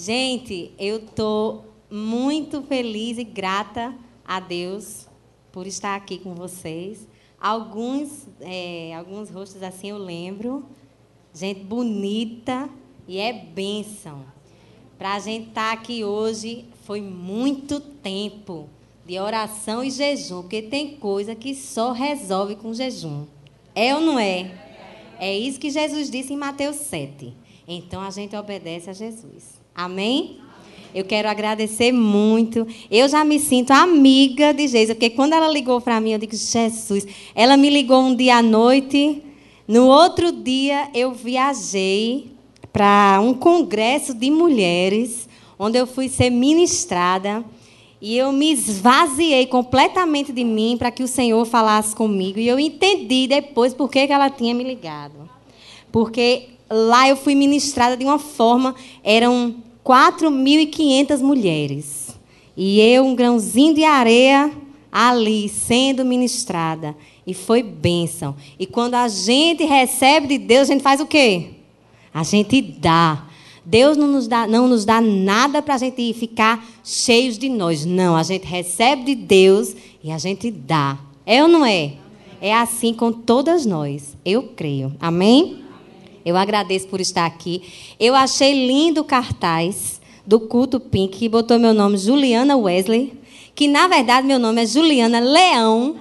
Gente, eu tô muito feliz e grata a Deus por estar aqui com vocês. Alguns, é, alguns rostos assim eu lembro. Gente bonita e é bênção. Para a gente estar tá aqui hoje foi muito tempo de oração e jejum, porque tem coisa que só resolve com jejum. É ou não é? É isso que Jesus disse em Mateus 7. Então a gente obedece a Jesus. Amém? Eu quero agradecer muito. Eu já me sinto amiga de Jesus, porque quando ela ligou para mim, eu digo, Jesus. Ela me ligou um dia à noite. No outro dia, eu viajei para um congresso de mulheres, onde eu fui ser ministrada. E eu me esvaziei completamente de mim para que o Senhor falasse comigo. E eu entendi depois por que ela tinha me ligado. Porque lá eu fui ministrada de uma forma, eram 4.500 mulheres. E eu, um grãozinho de areia, ali, sendo ministrada. E foi bênção. E quando a gente recebe de Deus, a gente faz o quê? A gente dá. Deus não nos dá, não nos dá nada para a gente ficar cheios de nós. Não, a gente recebe de Deus e a gente dá. É ou não é? É assim com todas nós. Eu creio. Amém? Eu agradeço por estar aqui. Eu achei lindo o cartaz do culto Pink que botou meu nome Juliana Wesley, que na verdade meu nome é Juliana Leão.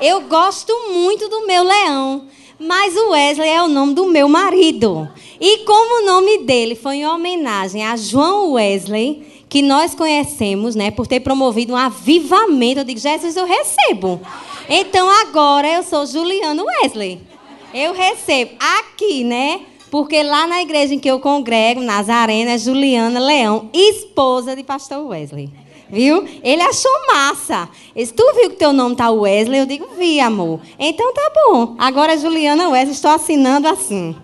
Eu gosto muito do meu leão, mas o Wesley é o nome do meu marido. E como o nome dele foi em homenagem a João Wesley, que nós conhecemos, né, por ter promovido um avivamento, eu digo, Jesus, eu recebo. Então agora eu sou Juliana Wesley. Eu recebo aqui, né? Porque lá na igreja em que eu congrego, Nazarena, é Juliana Leão, esposa de pastor Wesley. Viu? Ele achou massa. Ele tu viu que teu nome tá Wesley? Eu digo, vi, amor. Então tá bom. Agora Juliana Wesley, estou assinando assim.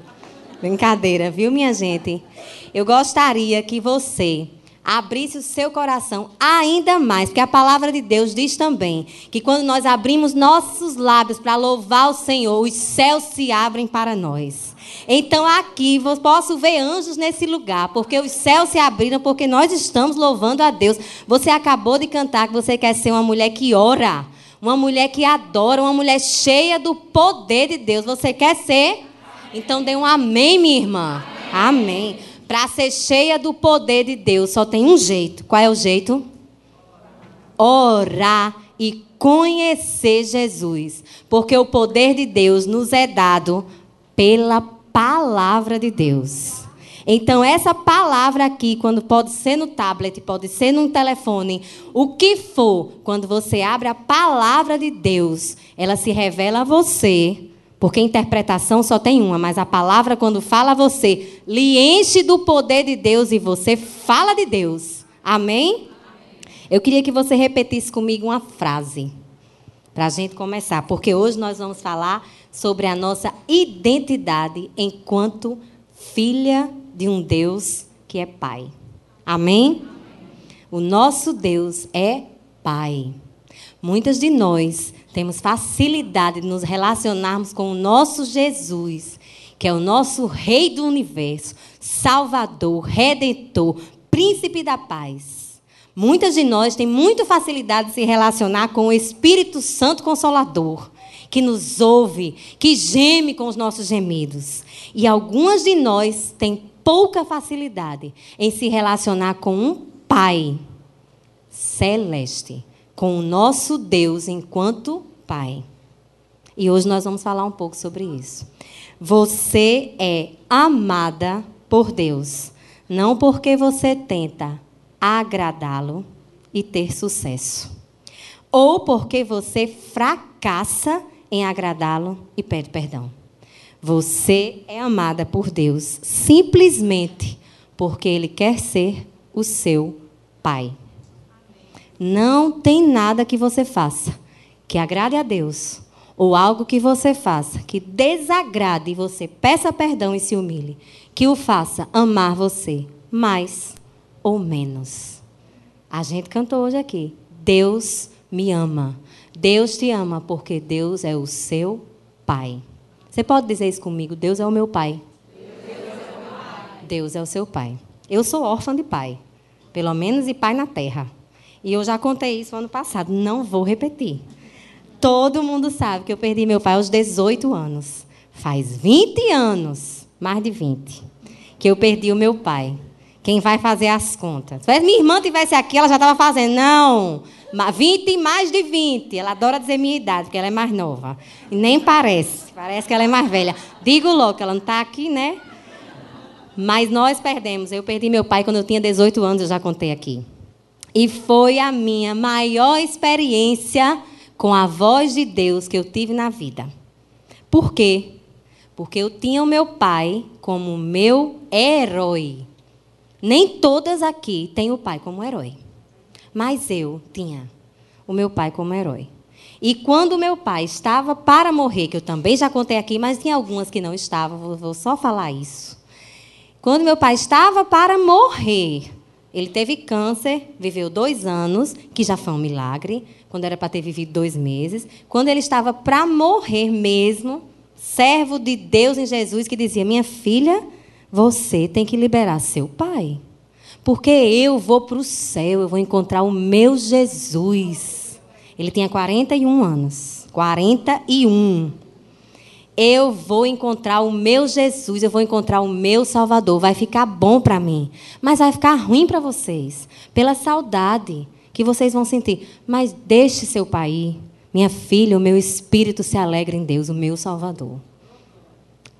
Brincadeira, viu, minha gente? Eu gostaria que você abrisse o seu coração ainda mais, porque a palavra de Deus diz também que quando nós abrimos nossos lábios para louvar o Senhor, os céus se abrem para nós. Então aqui posso ver anjos nesse lugar, porque os céus se abriram, porque nós estamos louvando a Deus. Você acabou de cantar que você quer ser uma mulher que ora, uma mulher que adora, uma mulher cheia do poder de Deus. Você quer ser? Então dê um amém, minha irmã. Amém. Para ser cheia do poder de Deus, só tem um jeito. Qual é o jeito? Orar e conhecer Jesus. Porque o poder de Deus nos é dado pela palavra de Deus. Então, essa palavra aqui, quando pode ser no tablet, pode ser num telefone, o que for, quando você abre a palavra de Deus, ela se revela a você porque interpretação só tem uma, mas a palavra, quando fala a você, lhe enche do poder de Deus e você fala de Deus. Amém? Eu queria que você repetisse comigo uma frase, para a gente começar, porque hoje nós vamos falar sobre a nossa identidade enquanto filha de um Deus que é Pai. Amém? O nosso Deus é Pai. Muitas de nós temos facilidade de nos relacionarmos com o nosso Jesus, que é o nosso Rei do universo, Salvador, Redentor, Príncipe da paz. Muitas de nós têm muita facilidade de se relacionar com o Espírito Santo Consolador, que nos ouve, que geme com os nossos gemidos. E algumas de nós têm pouca facilidade em se relacionar com um Pai celeste com o nosso Deus enquanto Pai. E hoje nós vamos falar um pouco sobre isso. Você é amada por Deus, não porque você tenta agradá-lo e ter sucesso, ou porque você fracassa em agradá-lo e pede perdão. Você é amada por Deus simplesmente porque Ele quer ser o seu Pai. Não tem nada que você faça que agrade a Deus, ou algo que você faça que desagrade e você peça perdão e se humilhe, que o faça amar você mais ou menos. A gente cantou hoje aqui. Deus me ama. Deus te ama porque Deus é o seu Pai. Você pode dizer isso comigo? Deus é o meu Pai. Deus é o seu Pai. Eu sou órfã de pai, pelo menos de pai na terra. E eu já contei isso ano passado, não vou repetir. Todo mundo sabe que eu perdi meu pai aos 18 anos. Faz 20 anos, mais de 20, que eu perdi o meu pai. Quem vai fazer as contas? Se minha irmã tivesse aqui, ela já estava fazendo. Não, 20 e mais de 20. Ela adora dizer minha idade, porque ela é mais nova. E nem parece. Parece que ela é mais velha. Digo logo ela não está aqui, né? Mas nós perdemos. Eu perdi meu pai quando eu tinha 18 anos, eu já contei aqui. E foi a minha maior experiência com a voz de Deus que eu tive na vida. Por quê? Porque eu tinha o meu pai como meu herói. Nem todas aqui têm o pai como herói. Mas eu tinha o meu pai como herói. E quando meu pai estava para morrer, que eu também já contei aqui, mas tinha algumas que não estavam, vou só falar isso. Quando meu pai estava para morrer, ele teve câncer, viveu dois anos, que já foi um milagre, quando era para ter vivido dois meses. Quando ele estava para morrer mesmo, servo de Deus em Jesus, que dizia: Minha filha, você tem que liberar seu pai. Porque eu vou para o céu, eu vou encontrar o meu Jesus. Ele tinha 41 anos. 41 eu vou encontrar o meu Jesus, eu vou encontrar o meu Salvador. Vai ficar bom para mim, mas vai ficar ruim para vocês, pela saudade que vocês vão sentir. Mas deixe seu pai. Minha filha, o meu espírito se alegra em Deus, o meu Salvador.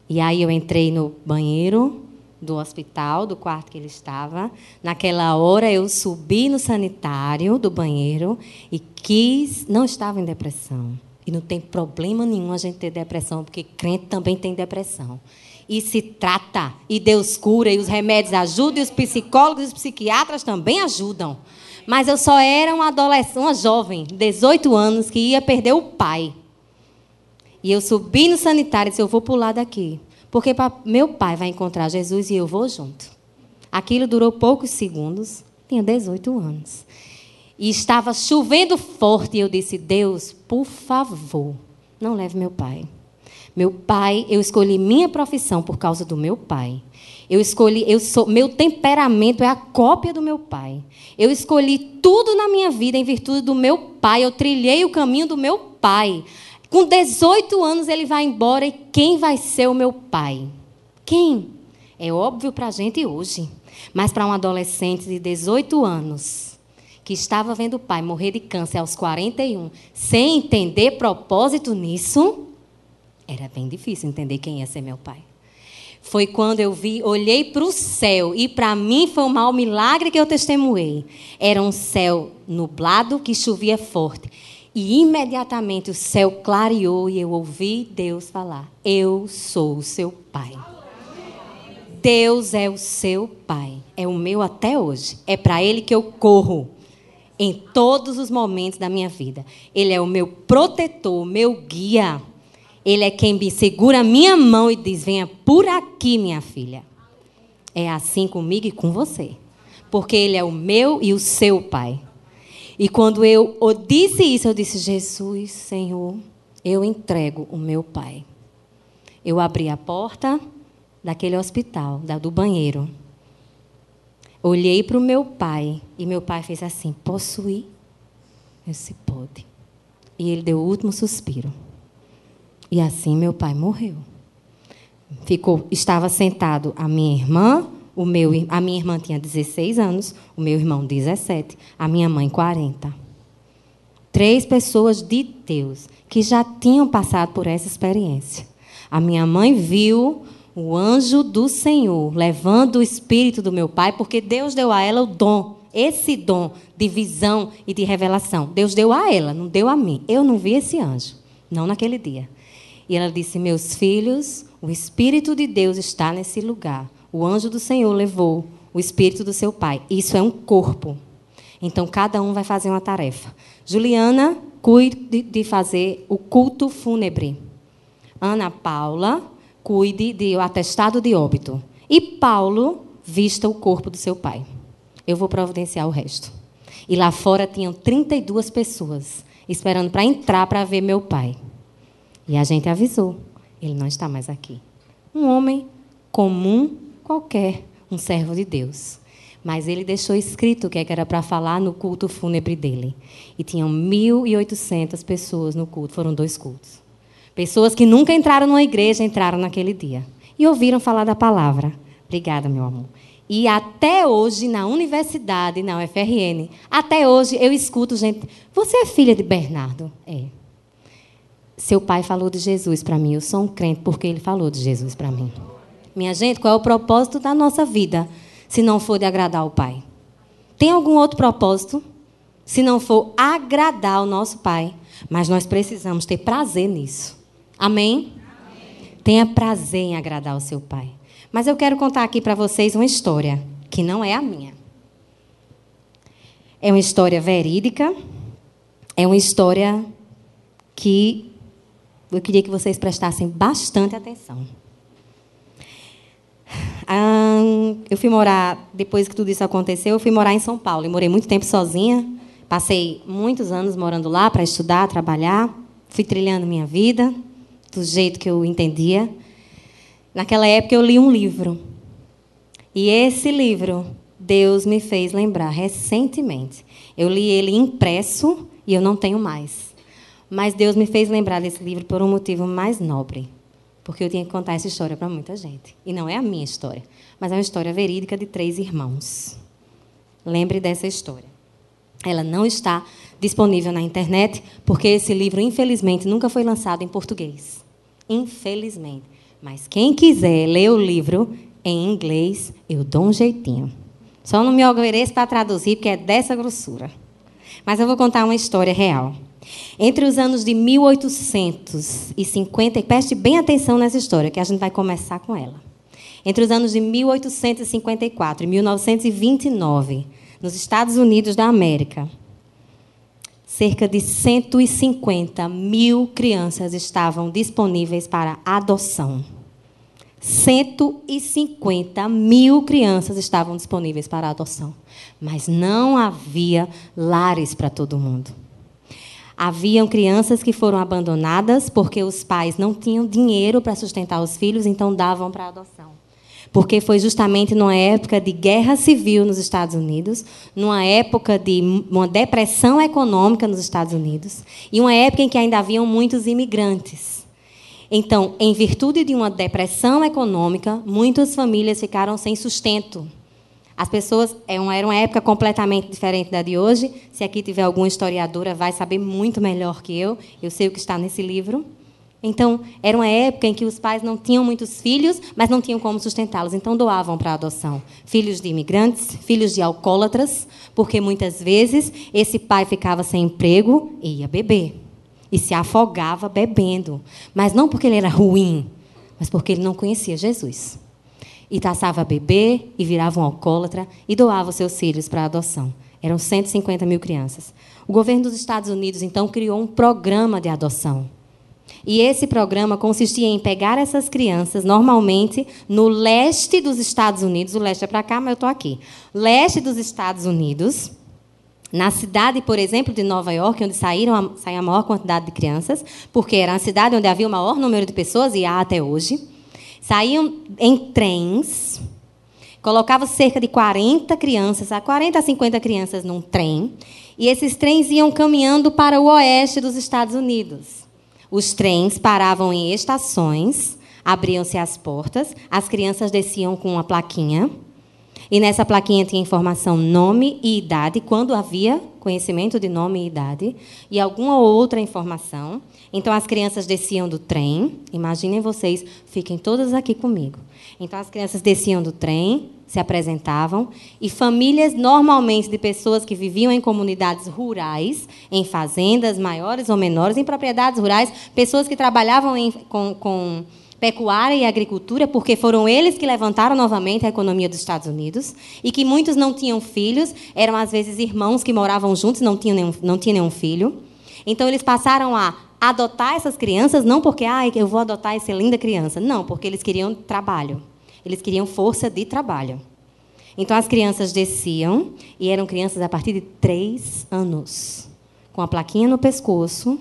E aí eu entrei no banheiro do hospital, do quarto que ele estava. Naquela hora eu subi no sanitário do banheiro e quis, não estava em depressão. E não tem problema nenhum a gente ter depressão, porque crente também tem depressão. E se trata, e Deus cura, e os remédios ajudam, e os psicólogos e os psiquiatras também ajudam. Mas eu só era uma adolescente, uma jovem, 18 anos, que ia perder o pai. E eu subi no sanitário e disse: Eu vou pular daqui. Porque meu pai vai encontrar Jesus e eu vou junto. Aquilo durou poucos segundos, tinha 18 anos. E estava chovendo forte. E eu disse: Deus, por favor, não leve meu pai. Meu pai, eu escolhi minha profissão por causa do meu pai. Eu escolhi, eu sou, meu temperamento é a cópia do meu pai. Eu escolhi tudo na minha vida em virtude do meu pai. Eu trilhei o caminho do meu pai. Com 18 anos ele vai embora e quem vai ser o meu pai? Quem? É óbvio para a gente hoje. Mas para um adolescente de 18 anos, que estava vendo o pai morrer de câncer aos 41, sem entender propósito nisso, era bem difícil entender quem ia ser meu pai. Foi quando eu vi, olhei para o céu e para mim foi um mau milagre que eu testemunhei. Era um céu nublado que chovia forte. E imediatamente o céu clareou e eu ouvi Deus falar: Eu sou o seu pai. Deus é o seu pai. É o meu até hoje. É para ele que eu corro em todos os momentos da minha vida. Ele é o meu protetor, meu guia. Ele é quem me segura a minha mão e diz: Venha por aqui, minha filha. É assim comigo e com você. Porque Ele é o meu e o seu Pai. E quando eu disse isso, eu disse: Jesus, Senhor, eu entrego o meu Pai. Eu abri a porta daquele hospital, do banheiro. Olhei para o meu pai e meu pai fez assim: Posso ir? Eu disse: Pode. E ele deu o último suspiro. E assim meu pai morreu. Ficou, estava sentado a minha irmã, o meu, a minha irmã tinha 16 anos, o meu irmão 17, a minha mãe 40. Três pessoas de Deus que já tinham passado por essa experiência. A minha mãe viu o anjo do Senhor, levando o espírito do meu pai, porque Deus deu a ela o dom, esse dom de visão e de revelação. Deus deu a ela, não deu a mim. Eu não vi esse anjo, não naquele dia. E ela disse: Meus filhos, o espírito de Deus está nesse lugar. O anjo do Senhor levou o espírito do seu pai. Isso é um corpo. Então cada um vai fazer uma tarefa. Juliana cuide de fazer o culto fúnebre. Ana Paula cuide do atestado de óbito. E Paulo vista o corpo do seu pai. Eu vou providenciar o resto. E lá fora tinham 32 pessoas esperando para entrar para ver meu pai. E a gente avisou: ele não está mais aqui. Um homem comum qualquer, um servo de Deus. Mas ele deixou escrito o que era para falar no culto fúnebre dele. E tinham 1.800 pessoas no culto. Foram dois cultos. Pessoas que nunca entraram numa igreja entraram naquele dia. E ouviram falar da palavra. Obrigada, meu amor. E até hoje, na universidade, na UFRN, até hoje eu escuto gente. Você é filha de Bernardo? É. Seu pai falou de Jesus para mim. Eu sou um crente porque ele falou de Jesus para mim. Minha gente, qual é o propósito da nossa vida se não for de agradar o Pai? Tem algum outro propósito? Se não for agradar o nosso Pai. Mas nós precisamos ter prazer nisso. Amém? Amém. Tenha prazer em agradar o seu Pai. Mas eu quero contar aqui para vocês uma história que não é a minha. É uma história verídica. É uma história que eu queria que vocês prestassem bastante atenção. eu fui morar, depois que tudo isso aconteceu, eu fui morar em São Paulo. E morei muito tempo sozinha. Passei muitos anos morando lá para estudar, trabalhar. Fui trilhando minha vida do jeito que eu entendia. Naquela época eu li um livro. E esse livro Deus me fez lembrar recentemente. Eu li ele impresso e eu não tenho mais. Mas Deus me fez lembrar desse livro por um motivo mais nobre. Porque eu tinha que contar essa história para muita gente. E não é a minha história, mas é uma história verídica de três irmãos. Lembre dessa história. Ela não está disponível na internet, porque esse livro, infelizmente, nunca foi lançado em português. Infelizmente. Mas quem quiser ler o livro em inglês, eu dou um jeitinho. Só não me ofereço para traduzir, porque é dessa grossura. Mas eu vou contar uma história real. Entre os anos de 1850, e preste bem atenção nessa história, que a gente vai começar com ela. Entre os anos de 1854 e 1929, nos Estados Unidos da América, cerca de 150 mil crianças estavam disponíveis para adoção. 150 mil crianças estavam disponíveis para adoção, mas não havia lares para todo mundo. Haviam crianças que foram abandonadas porque os pais não tinham dinheiro para sustentar os filhos, então davam para adoção porque foi justamente numa época de guerra civil nos Estados Unidos, numa época de uma depressão econômica nos Estados Unidos, e uma época em que ainda haviam muitos imigrantes. Então, em virtude de uma depressão econômica, muitas famílias ficaram sem sustento. As pessoas. É era uma época completamente diferente da de hoje. Se aqui tiver alguma historiadora, vai saber muito melhor que eu. Eu sei o que está nesse livro. Então, era uma época em que os pais não tinham muitos filhos, mas não tinham como sustentá-los, então doavam para a adoção. Filhos de imigrantes, filhos de alcoólatras, porque muitas vezes esse pai ficava sem emprego e ia beber. E se afogava bebendo. Mas não porque ele era ruim, mas porque ele não conhecia Jesus. E taçava a beber e virava um alcoólatra e doava seus filhos para a adoção. Eram 150 mil crianças. O governo dos Estados Unidos, então, criou um programa de adoção e esse programa consistia em pegar essas crianças, normalmente no leste dos Estados Unidos, o leste é para cá, mas eu estou aqui. Leste dos Estados Unidos, na cidade, por exemplo, de Nova York, onde saíram a, saiu a maior quantidade de crianças, porque era a cidade onde havia o maior número de pessoas, e há até hoje, saíam em trens, colocavam cerca de 40 crianças, 40 a 50 crianças num trem, e esses trens iam caminhando para o oeste dos Estados Unidos. Os trens paravam em estações, abriam-se as portas, as crianças desciam com uma plaquinha. E nessa plaquinha tinha informação nome e idade, quando havia conhecimento de nome e idade, e alguma outra informação. Então as crianças desciam do trem. Imaginem vocês, fiquem todas aqui comigo. Então as crianças desciam do trem, se apresentavam, e famílias, normalmente de pessoas que viviam em comunidades rurais, em fazendas maiores ou menores, em propriedades rurais, pessoas que trabalhavam em, com, com pecuária e agricultura, porque foram eles que levantaram novamente a economia dos Estados Unidos, e que muitos não tinham filhos, eram às vezes irmãos que moravam juntos, não tinham nenhum, não tinham nenhum filho. Então eles passaram a adotar essas crianças, não porque ah, eu vou adotar essa linda criança, não, porque eles queriam trabalho. Eles queriam força de trabalho. Então as crianças desciam e eram crianças a partir de três anos, com a plaquinha no pescoço,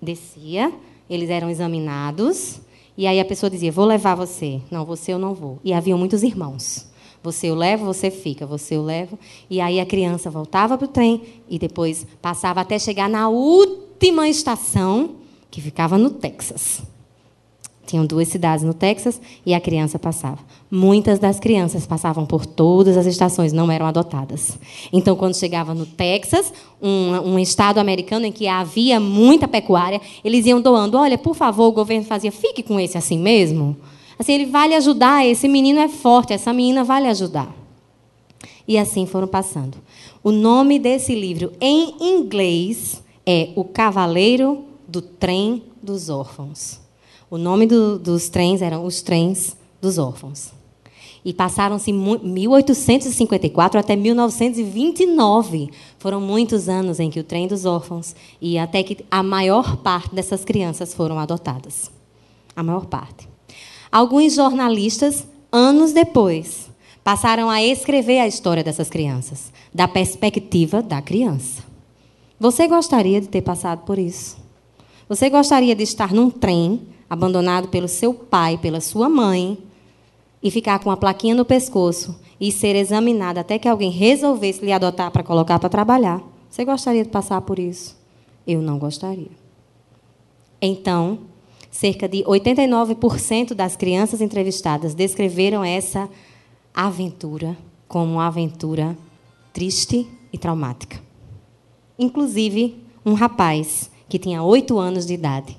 descia, eles eram examinados e aí a pessoa dizia: Vou levar você. Não, você eu não vou. E haviam muitos irmãos. Você eu levo, você fica, você eu levo. E aí a criança voltava para o trem e depois passava até chegar na última estação, que ficava no Texas. Tinham duas cidades no Texas e a criança passava. Muitas das crianças passavam por todas as estações, não eram adotadas. Então, quando chegava no Texas, um, um, estado americano em que havia muita pecuária, eles iam doando. Olha, por favor, o governo fazia, fique com esse assim mesmo. Assim, ele vai lhe ajudar, esse menino é forte, essa menina vai lhe ajudar. E assim foram passando. O nome desse livro, em inglês, é O Cavaleiro do Trem dos Órfãos. O nome do, dos trens eram Os Trens dos Órfãos. E passaram-se 1854 até 1929. Foram muitos anos em que o trem dos órfãos e até que a maior parte dessas crianças foram adotadas. A maior parte. Alguns jornalistas, anos depois, passaram a escrever a história dessas crianças, da perspectiva da criança. Você gostaria de ter passado por isso? Você gostaria de estar num trem, abandonado pelo seu pai, pela sua mãe, e ficar com uma plaquinha no pescoço e ser examinado até que alguém resolvesse lhe adotar para colocar para trabalhar? Você gostaria de passar por isso? Eu não gostaria. Então, Cerca de 89% das crianças entrevistadas descreveram essa aventura como uma aventura triste e traumática. Inclusive, um rapaz que tinha oito anos de idade,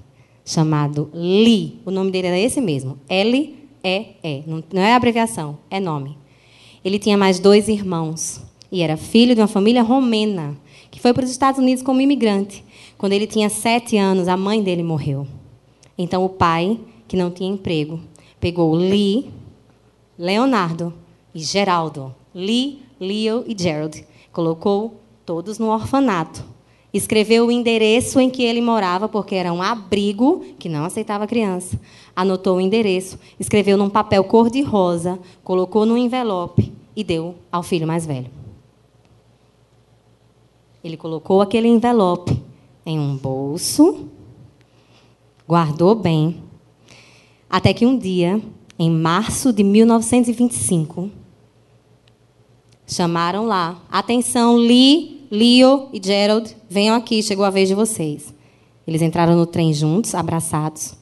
chamado Lee, o nome dele era esse mesmo, L-E-E, não é abreviação, é nome. Ele tinha mais dois irmãos e era filho de uma família romena que foi para os Estados Unidos como imigrante. Quando ele tinha sete anos, a mãe dele morreu. Então o pai, que não tinha emprego, pegou Lee, Leonardo e Geraldo. Lee, Leo e Gerald. Colocou todos no orfanato. Escreveu o endereço em que ele morava, porque era um abrigo que não aceitava criança. Anotou o endereço, escreveu num papel cor-de-rosa, colocou no envelope e deu ao filho mais velho. Ele colocou aquele envelope em um bolso guardou bem, até que um dia, em março de 1925, chamaram lá: atenção, Lee, Leo e Gerald, venham aqui, chegou a vez de vocês. Eles entraram no trem juntos, abraçados.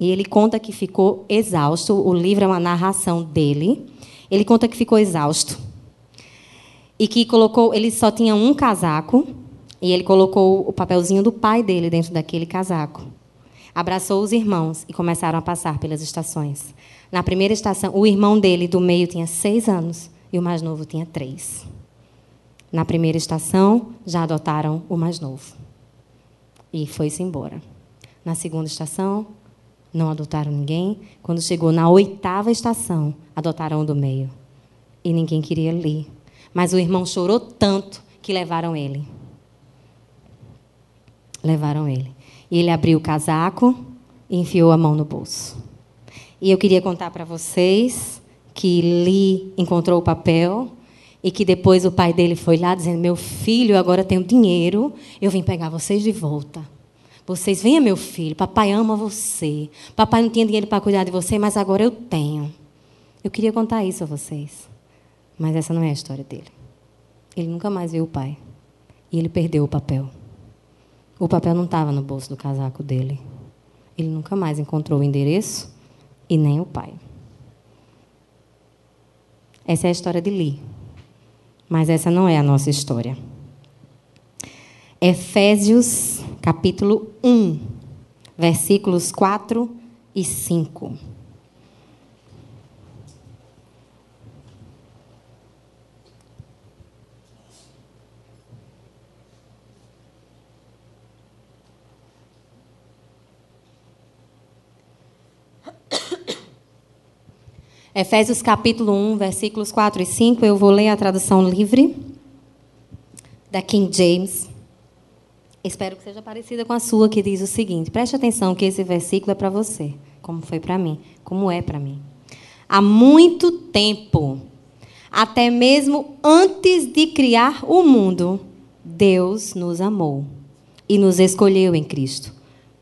E ele conta que ficou exausto. O livro é uma narração dele. Ele conta que ficou exausto. E que colocou, ele só tinha um casaco, e ele colocou o papelzinho do pai dele dentro daquele casaco abraçou os irmãos e começaram a passar pelas estações. Na primeira estação, o irmão dele do meio tinha seis anos e o mais novo tinha três. Na primeira estação, já adotaram o mais novo. E foi-se embora. Na segunda estação, não adotaram ninguém. Quando chegou na oitava estação, adotaram o do meio. E ninguém queria ler. Mas o irmão chorou tanto que levaram ele. Levaram ele. E ele abriu o casaco e enfiou a mão no bolso. E eu queria contar para vocês que Lee encontrou o papel e que depois o pai dele foi lá dizendo: Meu filho, agora tenho dinheiro, eu vim pegar vocês de volta. Vocês, venha, meu filho, papai ama você. Papai não tinha dinheiro para cuidar de você, mas agora eu tenho. Eu queria contar isso a vocês, mas essa não é a história dele. Ele nunca mais viu o pai. E ele perdeu o papel. O papel não estava no bolso do casaco dele. Ele nunca mais encontrou o endereço e nem o pai. Essa é a história de Lee. Mas essa não é a nossa história. Efésios, capítulo 1, versículos 4 e 5. Efésios capítulo 1, versículos 4 e 5, eu vou ler a tradução livre da King James. Espero que seja parecida com a sua, que diz o seguinte: preste atenção que esse versículo é para você, como foi para mim, como é para mim. Há muito tempo, até mesmo antes de criar o mundo, Deus nos amou e nos escolheu em Cristo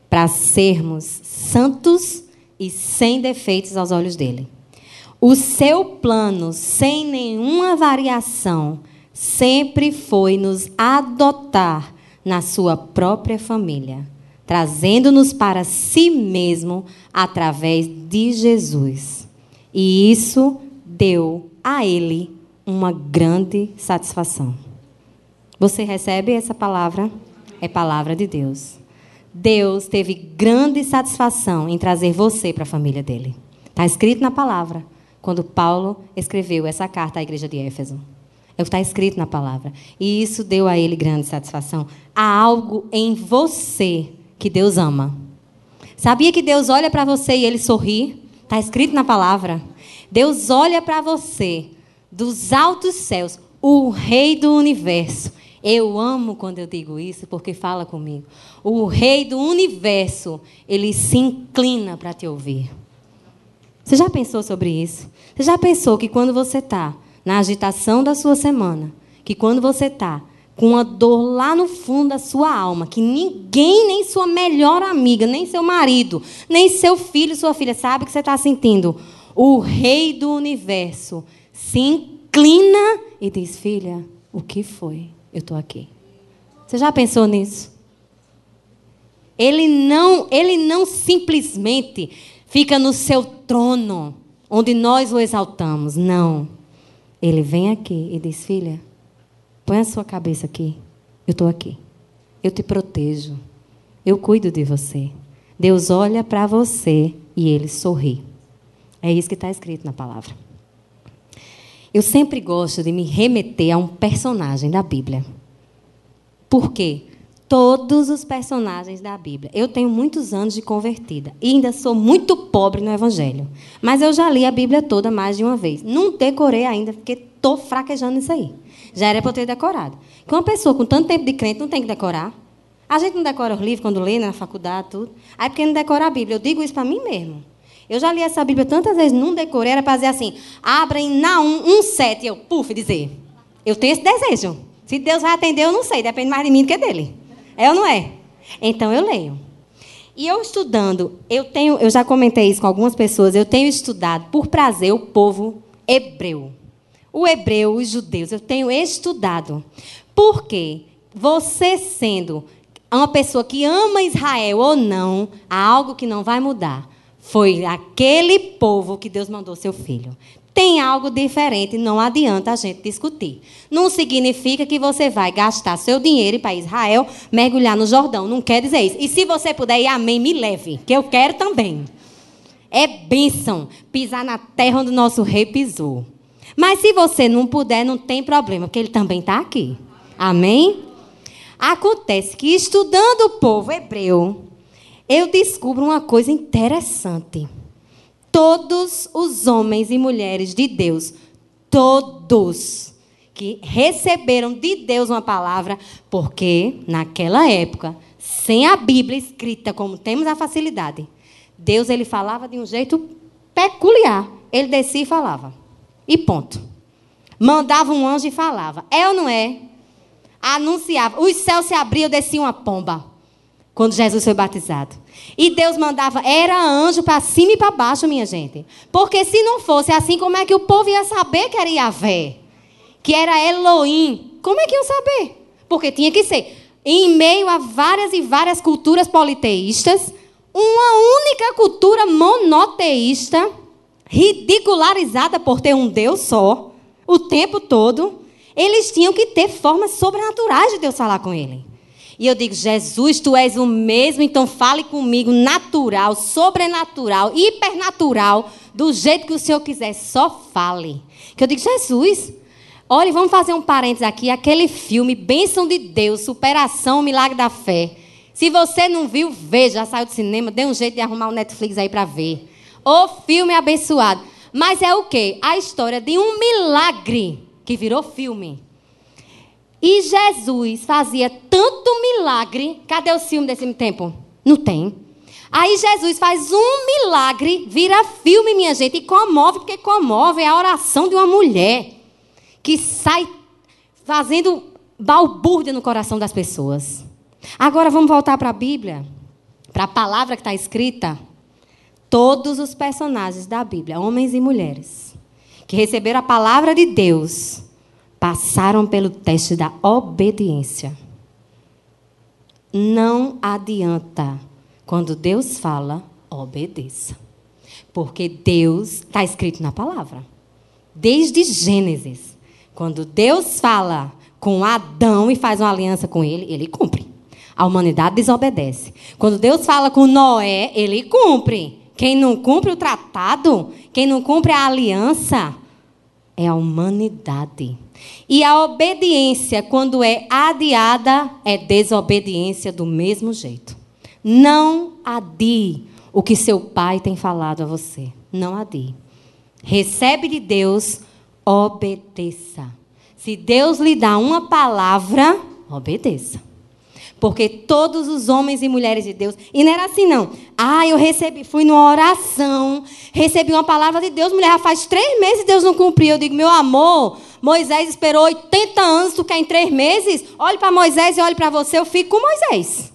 para sermos santos e sem defeitos aos olhos dele. O seu plano, sem nenhuma variação, sempre foi nos adotar na sua própria família, trazendo-nos para si mesmo através de Jesus. E isso deu a ele uma grande satisfação. Você recebe essa palavra? É palavra de Deus. Deus teve grande satisfação em trazer você para a família dele. Está escrito na palavra quando Paulo escreveu essa carta à igreja de Éfeso. Está escrito na palavra. E isso deu a ele grande satisfação. Há algo em você que Deus ama. Sabia que Deus olha para você e ele sorri? Está escrito na palavra. Deus olha para você dos altos céus, o Rei do universo. Eu amo quando eu digo isso, porque fala comigo. O Rei do universo, ele se inclina para te ouvir. Você já pensou sobre isso? Você já pensou que quando você está na agitação da sua semana, que quando você está com uma dor lá no fundo da sua alma, que ninguém, nem sua melhor amiga, nem seu marido, nem seu filho, sua filha, sabe que você está sentindo? O rei do universo se inclina e diz: Filha, o que foi? Eu estou aqui. Você já pensou nisso? Ele não, ele não simplesmente fica no seu trono, onde nós o exaltamos. Não. Ele vem aqui e diz: Filha, põe a sua cabeça aqui. Eu estou aqui. Eu te protejo. Eu cuido de você. Deus olha para você e ele sorri. É isso que está escrito na palavra. Eu sempre gosto de me remeter a um personagem da Bíblia. Por quê? Todos os personagens da Bíblia. Eu tenho muitos anos de convertida e ainda sou muito pobre no Evangelho. Mas eu já li a Bíblia toda mais de uma vez. Não decorei ainda, porque estou fraquejando isso aí. Já era para eu ter decorado. Que uma pessoa com tanto tempo de crente não tem que decorar. A gente não decora os livros quando lê na faculdade, tudo. Aí porque não decora a Bíblia. Eu digo isso para mim mesmo. Eu já li essa Bíblia tantas vezes, não decorei, era para dizer assim, abra em Naum 1,7. Eu, puf, dizer. Eu tenho esse desejo. Se Deus vai atender, eu não sei. Depende mais de mim do que dele. É ou não é? Então eu leio. E eu estudando, eu tenho, eu já comentei isso com algumas pessoas, eu tenho estudado por prazer o povo hebreu. O hebreu, os judeus, eu tenho estudado. Porque você sendo uma pessoa que ama Israel ou não, há algo que não vai mudar. Foi aquele povo que Deus mandou seu filho tem algo diferente, não adianta a gente discutir. Não significa que você vai gastar seu dinheiro para Israel, mergulhar no Jordão. Não quer dizer isso. E se você puder ir, amém, me leve, que eu quero também. É bênção pisar na terra onde o nosso rei pisou. Mas se você não puder, não tem problema, porque ele também está aqui. Amém? Acontece que estudando o povo hebreu, eu descubro uma coisa interessante todos os homens e mulheres de Deus, todos que receberam de Deus uma palavra, porque naquela época, sem a Bíblia escrita como temos a facilidade, Deus ele falava de um jeito peculiar. Ele descia e falava. E ponto. Mandava um anjo e falava. É ou não é? Anunciava. Os céus se abriam, descia uma pomba. Quando Jesus foi batizado. E Deus mandava, era anjo para cima e para baixo, minha gente. Porque se não fosse assim, como é que o povo ia saber que era Yahvé? Que era Elohim? Como é que iam saber? Porque tinha que ser. Em meio a várias e várias culturas politeístas, uma única cultura monoteísta, ridicularizada por ter um Deus só, o tempo todo, eles tinham que ter formas sobrenaturais de Deus falar com ele. E eu digo, Jesus, tu és o mesmo, então fale comigo natural, sobrenatural, hipernatural, do jeito que o Senhor quiser, só fale. Que eu digo, Jesus, olha, vamos fazer um parênteses aqui, aquele filme, Bênção de Deus, Superação, Milagre da Fé. Se você não viu, veja, saiu do cinema, dê um jeito de arrumar o um Netflix aí para ver. O filme abençoado. Mas é o quê? A história de um milagre que virou filme. E Jesus fazia tanto milagre. Cadê o filme desse tempo? Não tem. Aí Jesus faz um milagre, vira filme, minha gente, e comove, porque comove a oração de uma mulher que sai fazendo balbúrdia no coração das pessoas. Agora vamos voltar para a Bíblia, para a palavra que está escrita. Todos os personagens da Bíblia, homens e mulheres, que receberam a palavra de Deus, passaram pelo teste da obediência. Não adianta. Quando Deus fala, obedeça. Porque Deus está escrito na palavra. Desde Gênesis. Quando Deus fala com Adão e faz uma aliança com ele, ele cumpre. A humanidade desobedece. Quando Deus fala com Noé, ele cumpre. Quem não cumpre o tratado, quem não cumpre a aliança, é a humanidade. E a obediência, quando é adiada, é desobediência do mesmo jeito. Não adie o que seu pai tem falado a você. Não adie. Recebe de Deus, obedeça. Se Deus lhe dá uma palavra, obedeça. Porque todos os homens e mulheres de Deus. E não era assim, não. Ah, eu recebi, fui numa oração, recebi uma palavra de Deus, mulher, já faz três meses Deus não cumpriu. Eu digo, meu amor, Moisés esperou 80 anos, tu quer em três meses? Olhe para Moisés e olhe para você, eu fico com Moisés.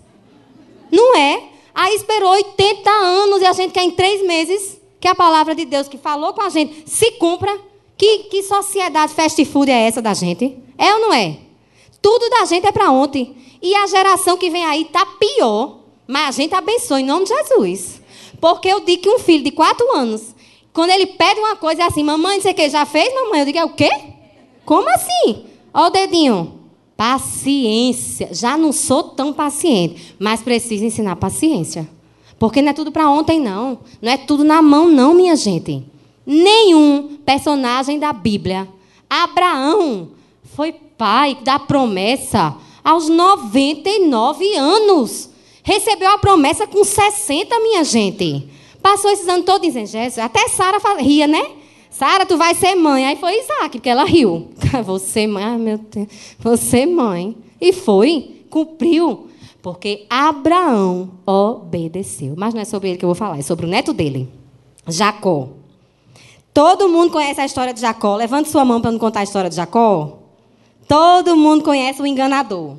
Não é? Aí esperou 80 anos e a gente quer em três meses que a palavra de Deus que falou com a gente se cumpra. Que, que sociedade fast food é essa da gente? É ou não é? Tudo da gente é para ontem. E a geração que vem aí está pior. Mas a gente abençoa em nome de Jesus. Porque eu digo que um filho de quatro anos, quando ele pede uma coisa, é assim: Mamãe, não sei o que, já fez, mamãe? Eu digo: É o quê? Como assim? Olha o dedinho. Paciência. Já não sou tão paciente, mas preciso ensinar paciência. Porque não é tudo para ontem, não. Não é tudo na mão, não, minha gente. Nenhum personagem da Bíblia. Abraão foi pai da promessa aos 99 anos. Recebeu a promessa com 60, minha gente. Passou esses anos todos dizendo, Jesus, até Sara ria, né? Sara, tu vai ser mãe. Aí foi Isaac, porque ela riu. Você mãe, ai meu Deus, você mãe. E foi, cumpriu. Porque Abraão obedeceu. Mas não é sobre ele que eu vou falar, é sobre o neto dele, Jacó. Todo mundo conhece a história de Jacó. Levante sua mão para não contar a história de Jacó. Todo mundo conhece o enganador.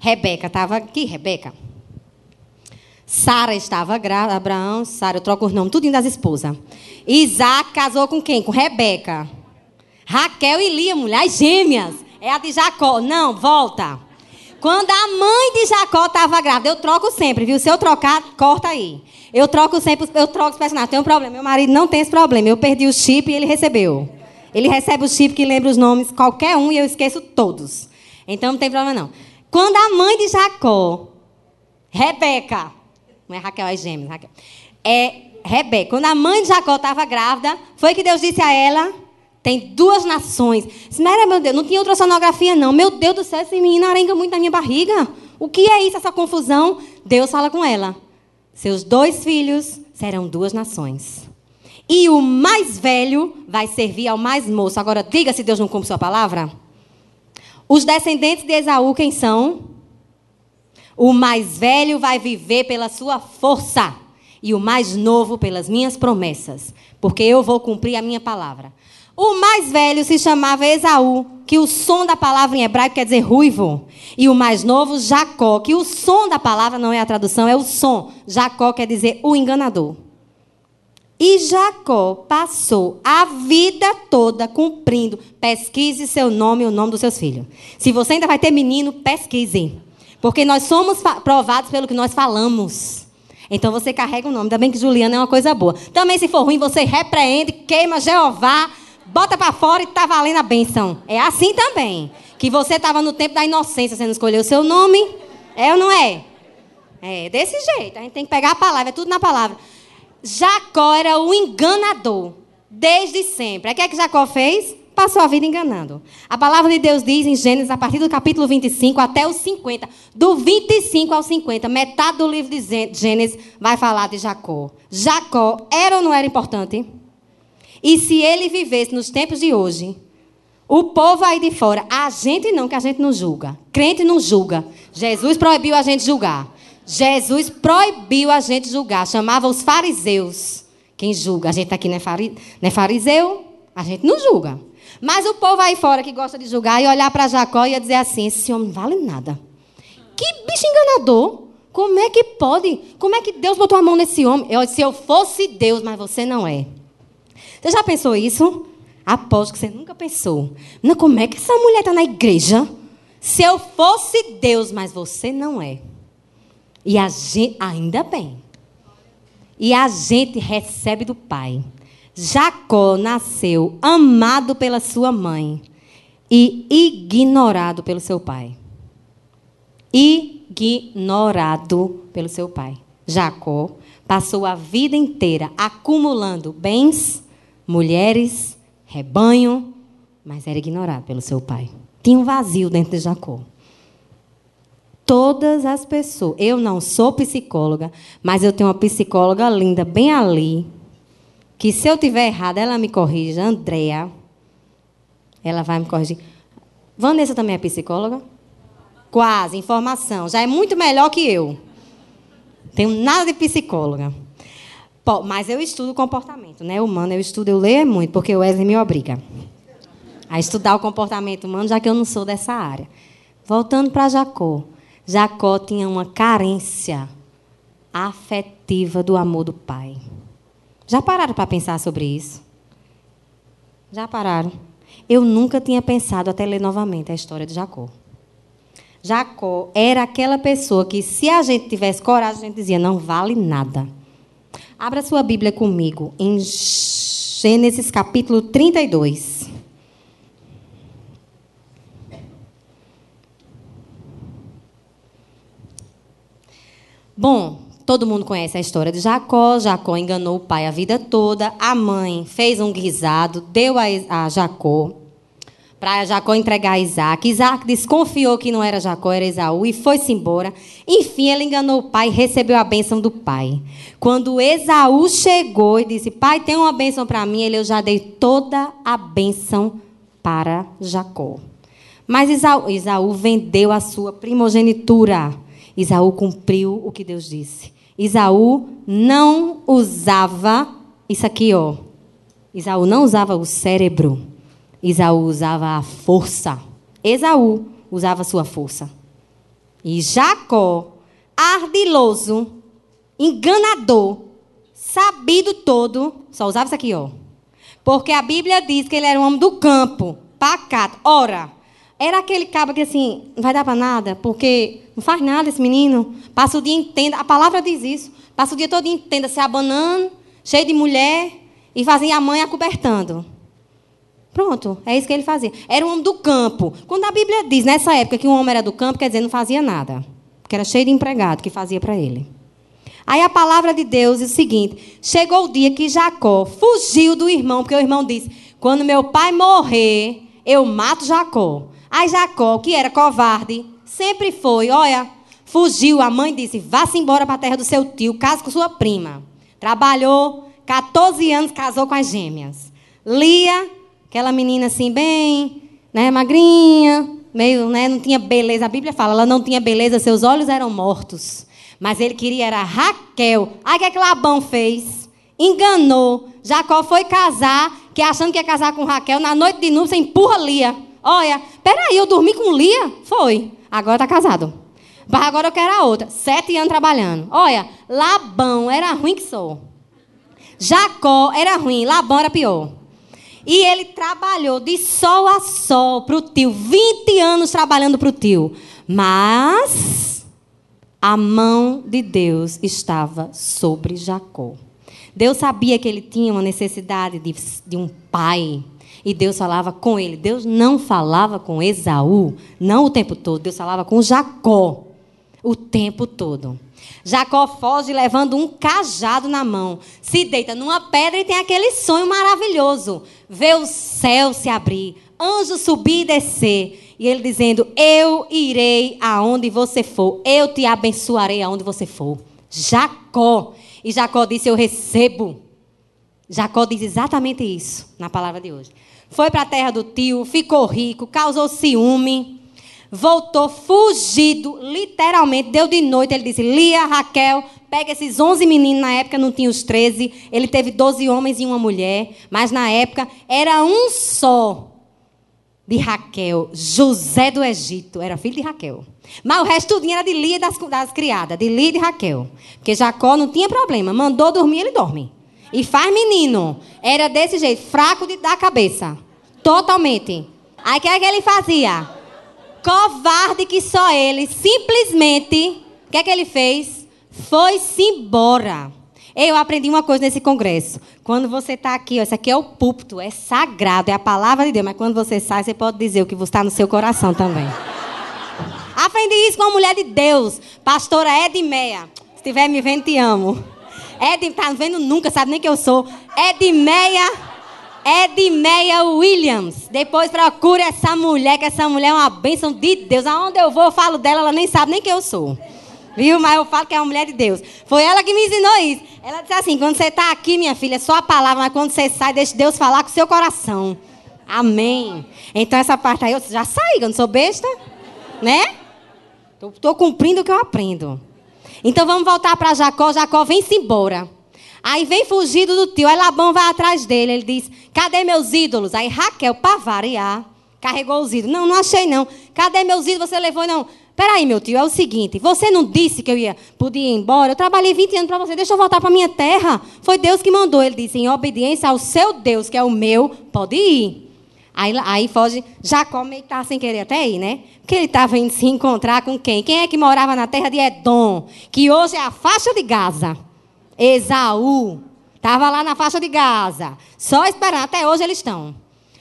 Rebeca estava aqui, Rebeca. Sara estava grávida, Abraão, Sara, eu troco os nomes, tudo das esposas. Isaac casou com quem? Com Rebeca. Raquel e Lia, mulheres gêmeas. É a de Jacó. Não, volta. Quando a mãe de Jacó estava grávida, eu troco sempre, viu? Se eu trocar, corta aí. Eu troco sempre, eu troco os personagens. Tem um problema, meu marido não tem esse problema. Eu perdi o chip e ele recebeu. Ele recebe o chip que lembra os nomes, qualquer um, e eu esqueço todos. Então não tem problema não. Quando a mãe de Jacó, Rebeca, não é Raquel, é gêmeos, Raquel, é Rebeca, quando a mãe de Jacó estava grávida, foi que Deus disse a ela, tem duas nações. Mera, meu Deus, não tinha ultrassonografia não. Meu Deus do céu, esse menino arenga muito na minha barriga. O que é isso, essa confusão? Deus fala com ela. Seus dois filhos serão duas nações. E o mais velho vai servir ao mais moço. Agora, diga se Deus não cumpre sua palavra. Os descendentes de Esaú, quem são? O mais velho vai viver pela sua força. E o mais novo pelas minhas promessas. Porque eu vou cumprir a minha palavra. O mais velho se chamava Esaú, que o som da palavra em hebraico quer dizer ruivo. E o mais novo, Jacó, que o som da palavra não é a tradução, é o som. Jacó quer dizer o enganador. E Jacó passou a vida toda cumprindo. Pesquise seu nome e o nome dos seus filhos. Se você ainda vai ter menino, pesquise. Porque nós somos provados pelo que nós falamos. Então você carrega o nome. Ainda bem que Juliana é uma coisa boa. Também, se for ruim, você repreende, queima Jeová, bota para fora e está valendo a benção. É assim também. Que você estava no tempo da inocência, você não escolheu o seu nome. É ou não é? É desse jeito. A gente tem que pegar a palavra, é tudo na palavra. Jacó era o enganador, desde sempre. O que é que Jacó fez? Passou a vida enganando. A palavra de Deus diz em Gênesis, a partir do capítulo 25 até os 50, do 25 ao 50, metade do livro de Gênesis vai falar de Jacó. Jacó era ou não era importante? E se ele vivesse nos tempos de hoje, o povo aí de fora, a gente não, que a gente não julga. Crente não julga. Jesus proibiu a gente julgar. Jesus proibiu a gente julgar, chamava os fariseus. Quem julga? A gente aqui não é, é fariseu, a gente não julga. Mas o povo aí fora que gosta de julgar e olhar para Jacó e dizer assim: esse homem não vale nada. Que bicho enganador. Como é que pode? Como é que Deus botou a mão nesse homem? Eu, se eu fosse Deus, mas você não é. Você já pensou isso? Aposto que você nunca pensou. Não, como é que essa mulher está na igreja? Se eu fosse Deus, mas você não é. E a gente, ainda bem. E a gente recebe do Pai. Jacó nasceu amado pela sua mãe e ignorado pelo seu pai. Ignorado pelo seu pai. Jacó passou a vida inteira acumulando bens, mulheres, rebanho, mas era ignorado pelo seu pai. Tinha um vazio dentro de Jacó. Todas as pessoas, eu não sou psicóloga, mas eu tenho uma psicóloga linda bem ali, que se eu tiver errado, ela me corrija, Andréa. Ela vai me corrigir. Vanessa também é psicóloga? Quase, informação. Já é muito melhor que eu. Tenho nada de psicóloga. mas eu estudo comportamento, né? Humano, eu estudo, eu leio muito, porque o Wesley me obriga a estudar o comportamento humano, já que eu não sou dessa área. Voltando para Jacó. Jacó tinha uma carência afetiva do amor do pai. Já pararam para pensar sobre isso? Já pararam? Eu nunca tinha pensado até ler novamente a história de Jacó. Jacó era aquela pessoa que, se a gente tivesse coragem, a gente dizia: não vale nada. Abra sua Bíblia comigo em Gênesis capítulo 32. Bom, Todo mundo conhece a história de Jacó. Jacó enganou o pai a vida toda. A mãe fez um guisado, deu a, Jacó para Jacó entregar a Isaac. Isaac desconfiou que não era Jacó, era Esaú e foi-se embora. Enfim, ele enganou o pai e recebeu a bênção do pai. Quando Esaú chegou e disse: Pai, tem uma bênção para mim, ele eu já dei toda a bênção para Jacó. Mas Esaú, Esaú vendeu a sua primogenitura. Esaú cumpriu o que Deus disse. Isaú não usava isso aqui, ó. Isaú não usava o cérebro. Isaú usava a força. Esaú usava sua força. E Jacó, ardiloso, enganador, sabido todo, só usava isso aqui, ó. Porque a Bíblia diz que ele era um homem do campo, pacato. Ora, era aquele cabo que assim, não vai dar para nada, porque não faz nada esse menino. Passa o dia inteiro, a palavra diz isso. Passa o dia todo inteiro se abanando, cheio de mulher, e fazia a mãe acobertando. Pronto, é isso que ele fazia. Era um homem do campo. Quando a Bíblia diz nessa época que um homem era do campo, quer dizer, não fazia nada. Porque era cheio de empregado que fazia para ele. Aí a palavra de Deus diz o seguinte: chegou o dia que Jacó fugiu do irmão, porque o irmão disse: quando meu pai morrer, eu mato Jacó. Aí Jacó, que era covarde, sempre foi, olha, fugiu. A mãe disse: vá-se embora para a terra do seu tio, case com sua prima. Trabalhou, 14 anos, casou com as gêmeas. Lia, aquela menina assim, bem, né, magrinha, meio, né, não tinha beleza. A Bíblia fala, ela não tinha beleza, seus olhos eram mortos. Mas ele queria era Raquel. Aí o que, é que Labão fez? Enganou. Jacó foi casar, que achando que ia casar com Raquel, na noite de núpcias empurra Lia. Olha, peraí, eu dormi com Lia? Foi. Agora tá casado. Mas agora eu quero a outra. Sete anos trabalhando. Olha, Labão era ruim que sou. Jacó era ruim, Labão era pior. E ele trabalhou de sol a sol para o tio. 20 anos trabalhando para o tio. Mas a mão de Deus estava sobre Jacó. Deus sabia que ele tinha uma necessidade de, de um pai e Deus falava com ele. Deus não falava com Esaú, não o tempo todo. Deus falava com Jacó o tempo todo. Jacó foge levando um cajado na mão, se deita numa pedra e tem aquele sonho maravilhoso. Vê o céu se abrir, anjos subir e descer. E ele dizendo: Eu irei aonde você for, eu te abençoarei aonde você for. Jacó. E Jacó disse: Eu recebo. Jacó diz exatamente isso na palavra de hoje foi para a terra do tio, ficou rico, causou ciúme, voltou fugido, literalmente, deu de noite, ele disse, Lia, Raquel, pega esses 11 meninos, na época não tinha os 13, ele teve 12 homens e uma mulher, mas na época era um só de Raquel, José do Egito, era filho de Raquel. Mas o resto tudo era de Lia das, das criadas, de Lia e de Raquel. Porque Jacó não tinha problema, mandou dormir, ele dorme. E faz menino. Era desse jeito, fraco de, da cabeça. Totalmente. Aí o que é que ele fazia? Covarde que só ele, simplesmente, o que é que ele fez? Foi-se embora. Eu aprendi uma coisa nesse congresso. Quando você está aqui, ó, esse aqui é o púlpito, é sagrado, é a palavra de Deus. Mas quando você sai, você pode dizer o que está no seu coração também. Aprendi isso com uma mulher de Deus, pastora Edmeia. Se estiver me vendo, te amo. Ed, tá vendo nunca, sabe nem que eu sou. Edmeia, Edmeia Williams. Depois procure essa mulher, que essa mulher é uma bênção de Deus. Aonde eu vou, eu falo dela, ela nem sabe nem quem eu sou. Viu? Mas eu falo que é uma mulher de Deus. Foi ela que me ensinou isso. Ela disse assim: quando você está aqui, minha filha, é só a palavra, mas quando você sai, deixe Deus falar com o seu coração. Amém. Então essa parte aí, eu já saí, eu não sou besta. Né? Estou cumprindo o que eu aprendo. Então vamos voltar para Jacó. Jacó vem-se embora. Aí vem fugido do tio. Aí Labão vai atrás dele. Ele diz: Cadê meus ídolos? Aí Raquel, para variar, carregou os ídolos. Não, não achei não. Cadê meus ídolos? Você levou não. Peraí, meu tio, é o seguinte: você não disse que eu ia, podia ir embora? Eu trabalhei 20 anos para você, deixa eu voltar para minha terra. Foi Deus que mandou. Ele disse: em obediência ao seu Deus, que é o meu, pode ir. Aí, aí foge. Jacó meio que estava sem querer até ir, né? Porque ele estava indo se encontrar com quem? Quem é que morava na terra de Edom? Que hoje é a faixa de Gaza. Esaú. Estava lá na faixa de Gaza. Só esperando. Até hoje eles estão.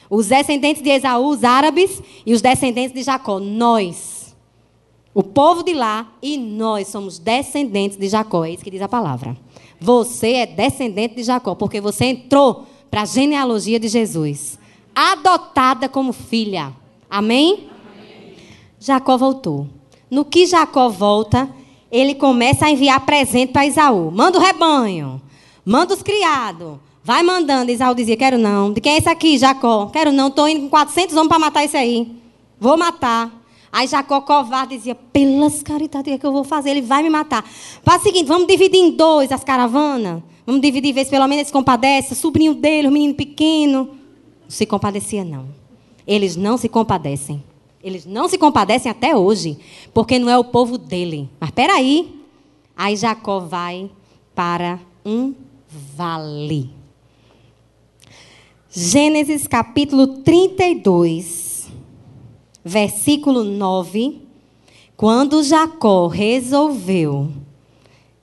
Os descendentes de Esaú, os árabes, e os descendentes de Jacó. Nós o povo de lá e nós somos descendentes de Jacó. É isso que diz a palavra. Você é descendente de Jacó, porque você entrou para a genealogia de Jesus. Adotada como filha. Amém? Jacó voltou. No que Jacó volta, ele começa a enviar presente para Isaú. Manda o rebanho. Manda os criados. Vai mandando. Isaú dizia: Quero não. De quem é esse aqui, Jacó? Quero não. Estou indo com 400 homens para matar esse aí. Vou matar. Aí Jacó covarde dizia: pelas caridades, o que, eu vou fazer? Ele vai me matar. Faz o seguinte: vamos dividir em dois as caravanas. Vamos dividir, se pelo menos eles. O sobrinho dele, o menino pequeno. Se compadecia, não. Eles não se compadecem. Eles não se compadecem até hoje, porque não é o povo dele. Mas peraí. Aí Jacó vai para um vale. Gênesis capítulo 32 versículo 9, quando Jacó resolveu,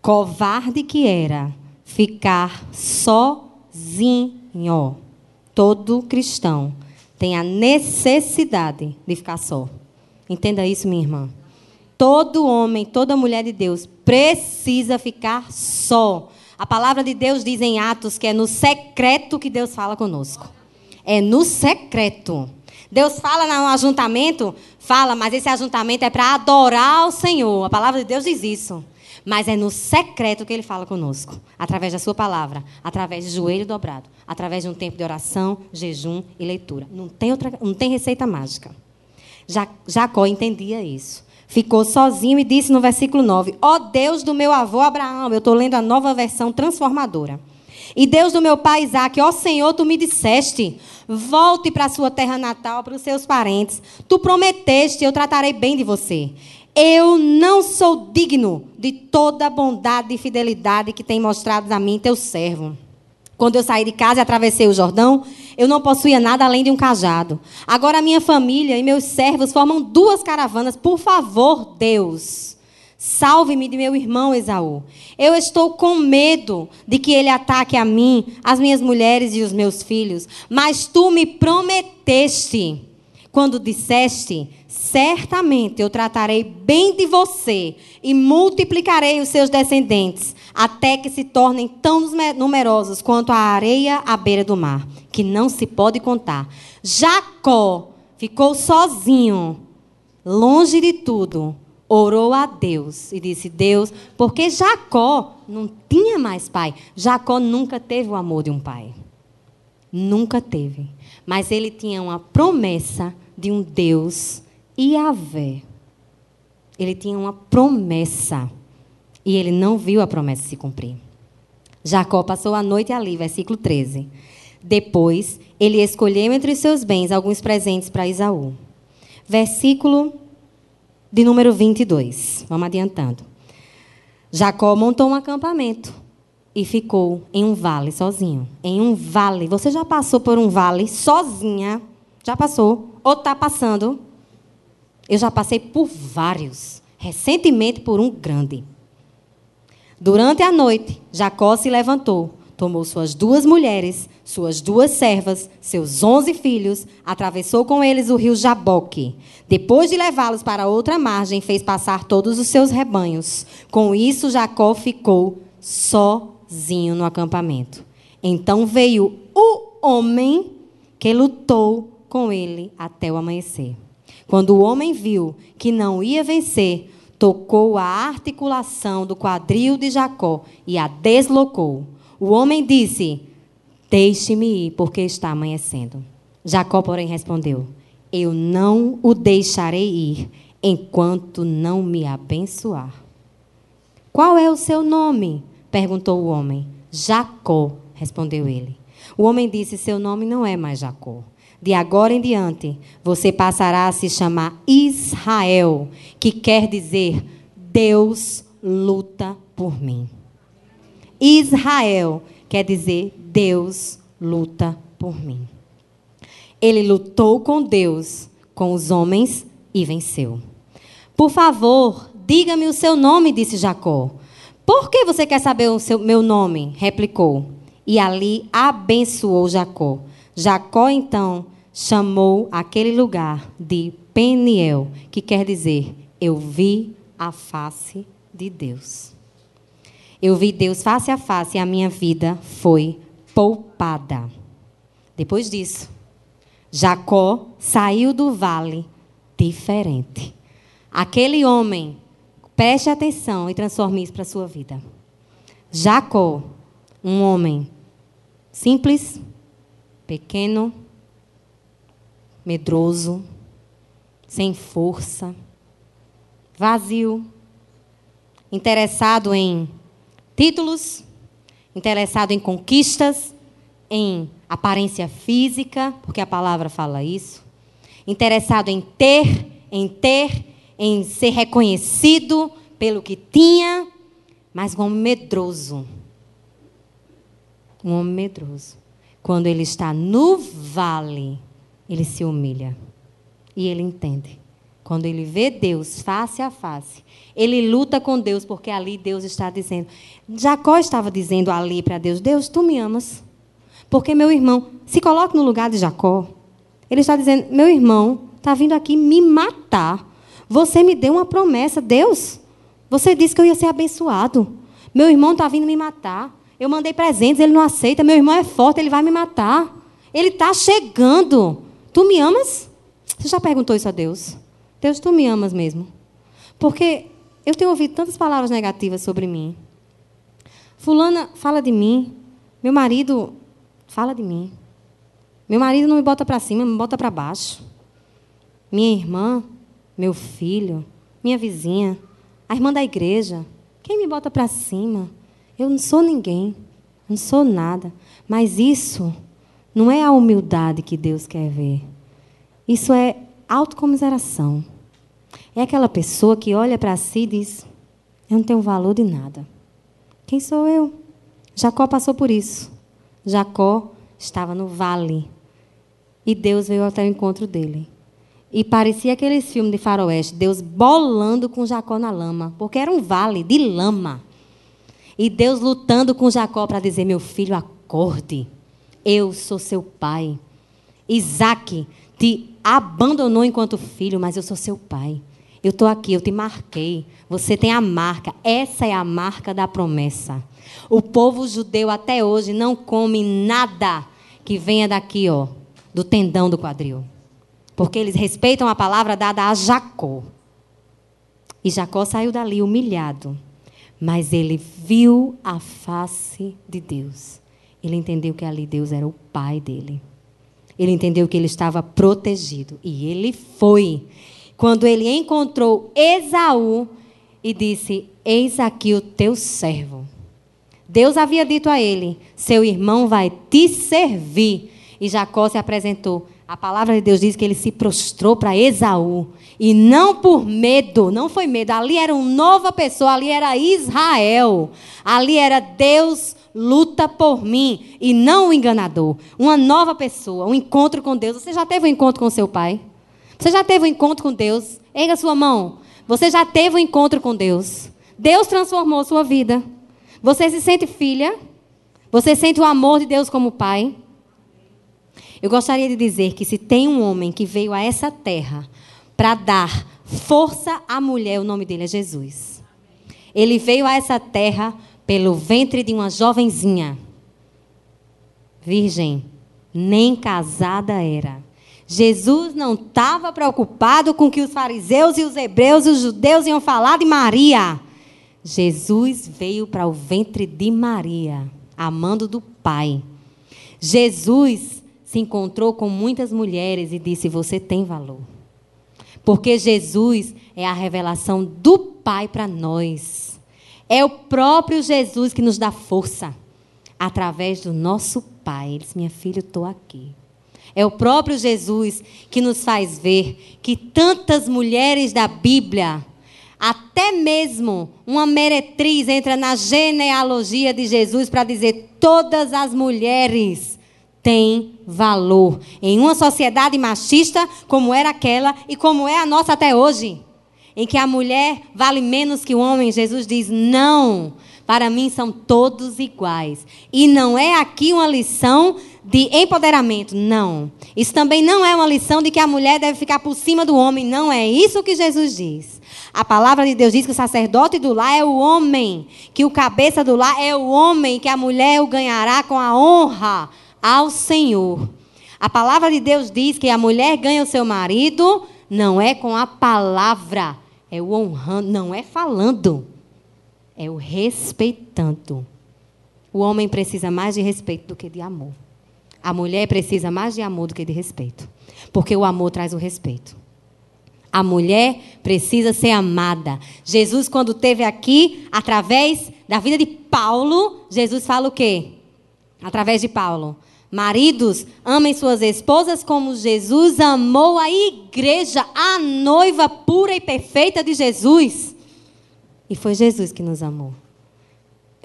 covarde que era, ficar sozinho. Todo cristão tem a necessidade de ficar só. Entenda isso, minha irmã. Todo homem, toda mulher de Deus precisa ficar só. A palavra de Deus diz em Atos que é no secreto que Deus fala conosco. É no secreto. Deus fala no ajuntamento, fala, mas esse ajuntamento é para adorar o Senhor. A palavra de Deus diz isso. Mas é no secreto que ele fala conosco, através da sua palavra, através de joelho dobrado, através de um tempo de oração, jejum e leitura. Não tem, outra, não tem receita mágica. Jacó entendia isso. Ficou sozinho e disse no versículo 9: Ó oh Deus do meu avô Abraão, eu estou lendo a nova versão transformadora. E Deus do meu pai Isaac, ó Senhor, tu me disseste: volte para a sua terra natal, para os seus parentes. Tu prometeste, eu tratarei bem de você. Eu não sou digno de toda a bondade e fidelidade que tem mostrado a mim, teu servo. Quando eu saí de casa e atravessei o Jordão, eu não possuía nada além de um cajado. Agora minha família e meus servos formam duas caravanas. Por favor, Deus Salve-me de meu irmão Esaú. Eu estou com medo de que ele ataque a mim, as minhas mulheres e os meus filhos. Mas tu me prometeste, quando disseste: certamente eu tratarei bem de você e multiplicarei os seus descendentes, até que se tornem tão numerosos quanto a areia à beira do mar, que não se pode contar. Jacó ficou sozinho, longe de tudo orou a Deus e disse: Deus, porque Jacó não tinha mais pai. Jacó nunca teve o amor de um pai. Nunca teve. Mas ele tinha uma promessa de um Deus Yahvé. Ele tinha uma promessa. E ele não viu a promessa se cumprir. Jacó passou a noite ali, versículo 13. Depois, ele escolheu entre os seus bens alguns presentes para Isaú. Versículo de número 22. Vamos adiantando. Jacó montou um acampamento e ficou em um vale sozinho. Em um vale. Você já passou por um vale sozinha? Já passou. Ou está passando. Eu já passei por vários. Recentemente por um grande. Durante a noite, Jacó se levantou, tomou suas duas mulheres, suas duas servas, seus onze filhos, atravessou com eles o rio Jaboque. Depois de levá-los para outra margem, fez passar todos os seus rebanhos. Com isso, Jacó ficou sozinho no acampamento. Então veio o homem que lutou com ele até o amanhecer. Quando o homem viu que não ia vencer, tocou a articulação do quadril de Jacó e a deslocou. O homem disse: Deixe-me ir, porque está amanhecendo. Jacó, porém, respondeu: Eu não o deixarei ir enquanto não me abençoar. Qual é o seu nome? perguntou o homem. Jacó, respondeu ele. O homem disse: Seu nome não é mais Jacó de agora em diante, você passará a se chamar Israel, que quer dizer Deus luta por mim. Israel quer dizer Deus luta por mim. Ele lutou com Deus, com os homens e venceu. Por favor, diga-me o seu nome, disse Jacó. Por que você quer saber o seu, meu nome? replicou. E ali abençoou Jacó. Jacó então chamou aquele lugar de Peniel, que quer dizer eu vi a face de Deus. Eu vi Deus face a face e a minha vida foi poupada. Depois disso, Jacó saiu do vale diferente. Aquele homem, preste atenção e transforme isso para a sua vida. Jacó, um homem simples, pequeno, medroso, sem força, vazio, interessado em títulos, interessado em conquistas, em aparência física, porque a palavra fala isso, interessado em ter, em ter, em ser reconhecido pelo que tinha, mas um homem medroso. Um homem medroso. Quando ele está no vale, ele se humilha. E ele entende. Quando ele vê Deus face a face, ele luta com Deus, porque ali Deus está dizendo. Jacó estava dizendo ali para Deus: Deus, tu me amas. Porque meu irmão, se coloque no lugar de Jacó. Ele está dizendo: meu irmão está vindo aqui me matar. Você me deu uma promessa, Deus. Você disse que eu ia ser abençoado. Meu irmão está vindo me matar. Eu mandei presentes, ele não aceita. Meu irmão é forte, ele vai me matar. Ele está chegando. Tu me amas? Você já perguntou isso a Deus? Deus, tu me amas mesmo? Porque eu tenho ouvido tantas palavras negativas sobre mim. Fulana fala de mim. Meu marido fala de mim. Meu marido não me bota para cima, me bota para baixo. Minha irmã, meu filho, minha vizinha, a irmã da igreja. Quem me bota para cima? Eu não sou ninguém. Não sou nada. Mas isso não é a humildade que Deus quer ver. Isso é autocomiseração. É aquela pessoa que olha para si e diz: Eu não tenho valor de nada. Quem sou eu? Jacó passou por isso. Jacó estava no vale. E Deus veio até o encontro dele. E parecia aqueles filmes de faroeste, Deus bolando com Jacó na lama, porque era um vale de lama. E Deus lutando com Jacó para dizer: Meu filho, acorde. Eu sou seu pai. Isaac te abandonou enquanto filho, mas eu sou seu pai. Eu estou aqui, eu te marquei. Você tem a marca. Essa é a marca da promessa. O povo judeu até hoje não come nada que venha daqui, ó, do tendão do quadril. Porque eles respeitam a palavra dada a Jacó. E Jacó saiu dali humilhado. Mas ele viu a face de Deus. Ele entendeu que ali Deus era o pai dele. Ele entendeu que ele estava protegido. E ele foi. Quando ele encontrou Esaú e disse: Eis aqui o teu servo. Deus havia dito a ele: Seu irmão vai te servir. E Jacó se apresentou A palavra de Deus diz que ele se prostrou para Esaú. E não por medo, não foi medo. Ali era uma nova pessoa, ali era Israel. Ali era Deus luta por mim e não o enganador. Uma nova pessoa, um encontro com Deus. Você já teve um encontro com seu pai? Você já teve um encontro com Deus? Erga sua mão. Você já teve um encontro com Deus? Deus transformou sua vida. Você se sente filha? Você sente o amor de Deus como pai? Eu gostaria de dizer que se tem um homem que veio a essa terra para dar força à mulher, o nome dele é Jesus. Ele veio a essa terra pelo ventre de uma jovenzinha, virgem, nem casada era. Jesus não estava preocupado com o que os fariseus e os hebreus e os judeus iam falar de Maria. Jesus veio para o ventre de Maria, amando do Pai. Jesus se encontrou com muitas mulheres e disse: Você tem valor. Porque Jesus é a revelação do Pai para nós. É o próprio Jesus que nos dá força através do nosso Pai. Ele disse: Minha filha, eu estou aqui. É o próprio Jesus que nos faz ver que tantas mulheres da Bíblia, até mesmo uma meretriz entra na genealogia de Jesus para dizer todas as mulheres têm valor em uma sociedade machista como era aquela e como é a nossa até hoje, em que a mulher vale menos que o homem. Jesus diz: "Não, para mim são todos iguais". E não é aqui uma lição de empoderamento. Não. Isso também não é uma lição de que a mulher deve ficar por cima do homem. Não é isso que Jesus diz. A palavra de Deus diz que o sacerdote do lar é o homem, que o cabeça do lar é o homem, que a mulher o ganhará com a honra ao Senhor. A palavra de Deus diz que a mulher ganha o seu marido não é com a palavra, é o honrando, não é falando, é o respeitando. O homem precisa mais de respeito do que de amor. A mulher precisa mais de amor do que de respeito. Porque o amor traz o respeito. A mulher precisa ser amada. Jesus, quando teve aqui, através da vida de Paulo, Jesus fala o quê? Através de Paulo. Maridos, amem suas esposas como Jesus amou a igreja, a noiva pura e perfeita de Jesus. E foi Jesus que nos amou.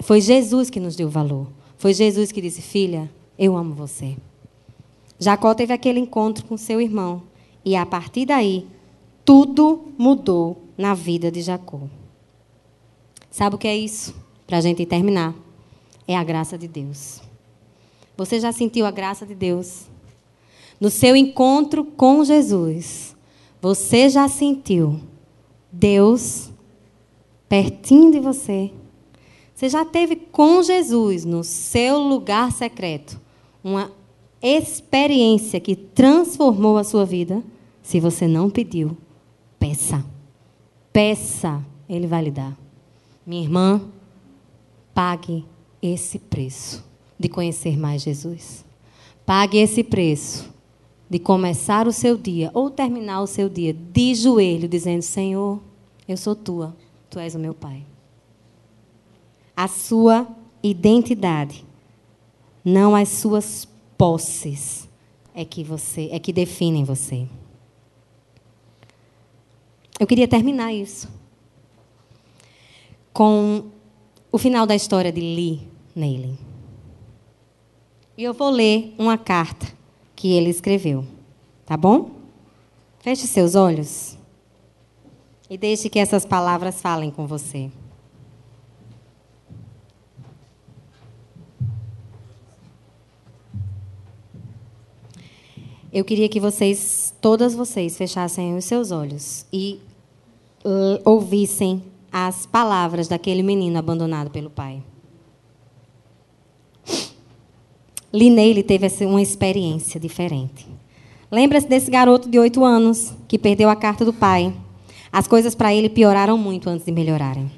Foi Jesus que nos deu valor. Foi Jesus que disse: Filha, eu amo você. Jacó teve aquele encontro com seu irmão. E a partir daí, tudo mudou na vida de Jacó. Sabe o que é isso? Para a gente terminar. É a graça de Deus. Você já sentiu a graça de Deus? No seu encontro com Jesus, você já sentiu Deus pertinho de você? Você já teve com Jesus no seu lugar secreto uma experiência que transformou a sua vida, se você não pediu, peça. Peça, Ele vai lhe dar. Minha irmã, pague esse preço de conhecer mais Jesus. Pague esse preço de começar o seu dia ou terminar o seu dia de joelho, dizendo: Senhor, eu sou tua, tu és o meu Pai. A sua identidade não as suas posses é que você é que definem você. Eu queria terminar isso com o final da história de Lee Neyland. E eu vou ler uma carta que ele escreveu, tá bom? Feche seus olhos e deixe que essas palavras falem com você. Eu queria que vocês, todas vocês, fechassem os seus olhos e uh, ouvissem as palavras daquele menino abandonado pelo pai. Lineile teve uma experiência diferente. Lembra-se desse garoto de oito anos que perdeu a carta do pai. As coisas para ele pioraram muito antes de melhorarem.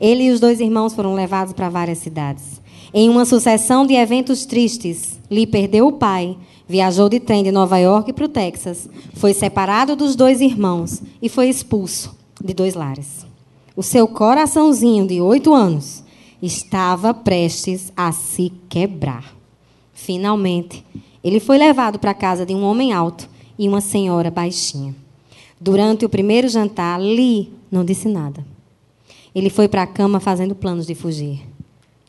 Ele e os dois irmãos foram levados para várias cidades. Em uma sucessão de eventos tristes, Lee perdeu o pai, Viajou de trem de Nova York para o Texas. Foi separado dos dois irmãos e foi expulso de dois lares. O seu coraçãozinho de oito anos estava prestes a se quebrar. Finalmente, Ele foi levado para a casa de um homem alto e uma senhora baixinha. Durante o primeiro jantar, Lee não disse nada. Ele foi para a cama fazendo planos de fugir.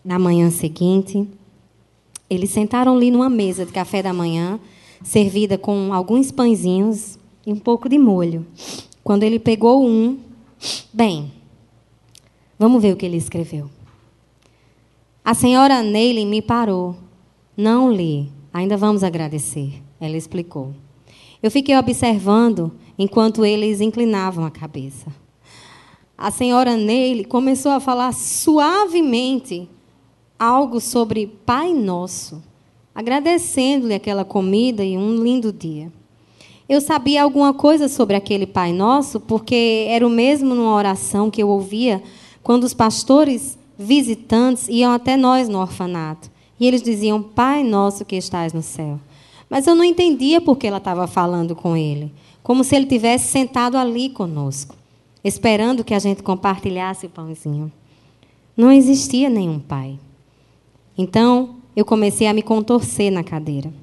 Na manhã seguinte, eles sentaram ali numa mesa de café da manhã, servida com alguns pãezinhos e um pouco de molho. Quando ele pegou um, bem, vamos ver o que ele escreveu. A senhora Neile me parou. Não li, ainda vamos agradecer, ela explicou. Eu fiquei observando enquanto eles inclinavam a cabeça. A senhora Neile começou a falar suavemente algo sobre Pai Nosso, agradecendo-lhe aquela comida e um lindo dia. Eu sabia alguma coisa sobre aquele Pai Nosso, porque era o mesmo numa oração que eu ouvia quando os pastores visitantes iam até nós no orfanato. E eles diziam: Pai Nosso que estás no céu. Mas eu não entendia por que ela estava falando com ele, como se ele tivesse sentado ali conosco, esperando que a gente compartilhasse o pãozinho. Não existia nenhum pai. Então, eu comecei a me contorcer na cadeira.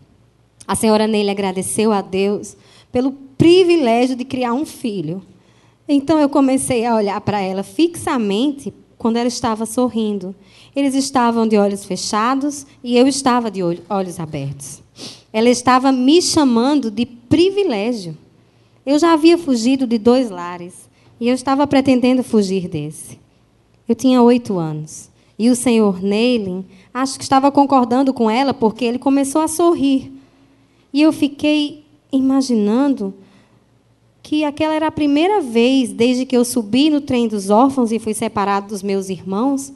A senhora Neile agradeceu a Deus pelo privilégio de criar um filho. Então, eu comecei a olhar para ela fixamente quando ela estava sorrindo. Eles estavam de olhos fechados e eu estava de olhos abertos. Ela estava me chamando de privilégio. Eu já havia fugido de dois lares e eu estava pretendendo fugir desse. Eu tinha oito anos. E o senhor Neilin acho que estava concordando com ela, porque ele começou a sorrir. E eu fiquei imaginando que aquela era a primeira vez, desde que eu subi no trem dos órfãos e fui separado dos meus irmãos,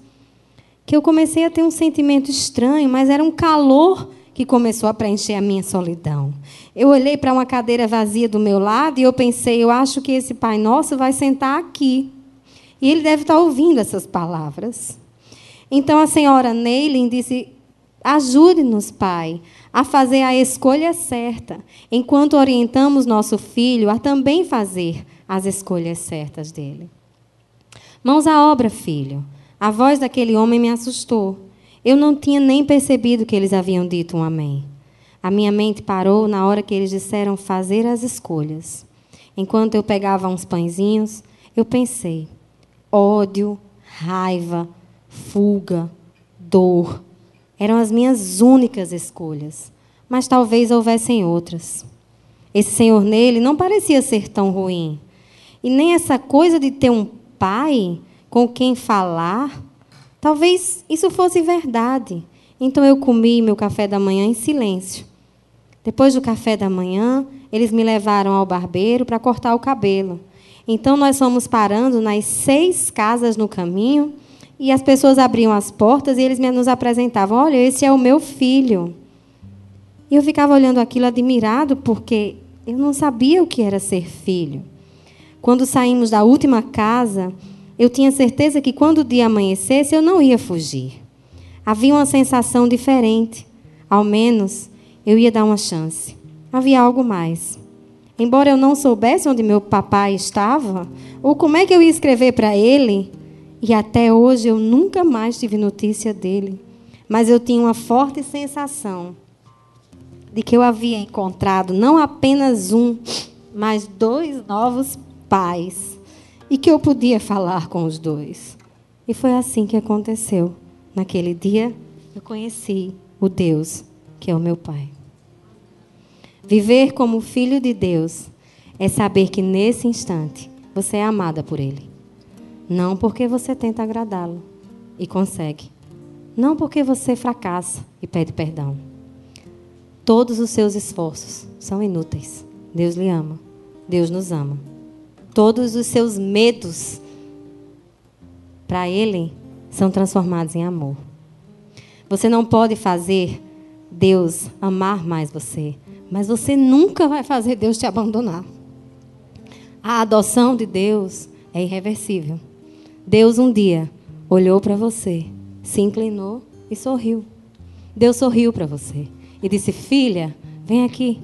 que eu comecei a ter um sentimento estranho, mas era um calor que começou a preencher a minha solidão. Eu olhei para uma cadeira vazia do meu lado e eu pensei, eu acho que esse Pai Nosso vai sentar aqui. E ele deve estar ouvindo essas palavras. Então a senhora Neilin disse: Ajude-nos, Pai, a fazer a escolha certa, enquanto orientamos nosso filho a também fazer as escolhas certas dele. Mãos à obra, filho. A voz daquele homem me assustou. Eu não tinha nem percebido que eles haviam dito um amém. A minha mente parou na hora que eles disseram fazer as escolhas. Enquanto eu pegava uns pãezinhos, eu pensei: ódio, raiva, fuga, dor. Eram as minhas únicas escolhas, mas talvez houvessem outras. Esse senhor nele não parecia ser tão ruim. E nem essa coisa de ter um pai com quem falar, talvez isso fosse verdade. Então eu comi meu café da manhã em silêncio. Depois do café da manhã, eles me levaram ao barbeiro para cortar o cabelo. Então nós fomos parando nas seis casas no caminho e as pessoas abriam as portas e eles nos apresentavam: Olha, esse é o meu filho. E eu ficava olhando aquilo admirado, porque eu não sabia o que era ser filho. Quando saímos da última casa, eu tinha certeza que quando o dia amanhecesse, eu não ia fugir. Havia uma sensação diferente. Ao menos, eu ia dar uma chance. Havia algo mais. Embora eu não soubesse onde meu papai estava, ou como é que eu ia escrever para ele, e até hoje eu nunca mais tive notícia dele. Mas eu tinha uma forte sensação de que eu havia encontrado não apenas um, mas dois novos pais. E que eu podia falar com os dois. E foi assim que aconteceu. Naquele dia, eu conheci o Deus que é o meu Pai. Viver como filho de Deus é saber que nesse instante você é amada por Ele. Não porque você tenta agradá-lo e consegue. Não porque você fracassa e pede perdão. Todos os seus esforços são inúteis. Deus lhe ama. Deus nos ama. Todos os seus medos para Ele são transformados em amor. Você não pode fazer Deus amar mais você, mas você nunca vai fazer Deus te abandonar. A adoção de Deus é irreversível. Deus um dia olhou para você, se inclinou e sorriu. Deus sorriu para você e disse: Filha, vem aqui,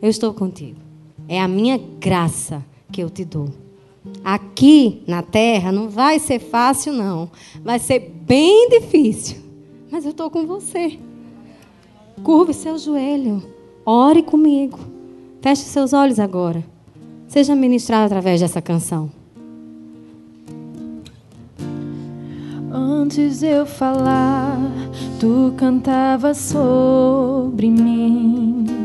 eu estou contigo. É a minha graça que eu te dou. Aqui na terra não vai ser fácil, não. Vai ser bem difícil. Mas eu estou com você. Curve seu joelho. ore comigo. Feche seus olhos agora. Seja ministrado através dessa canção. Antes eu falar, tu cantava sobre mim.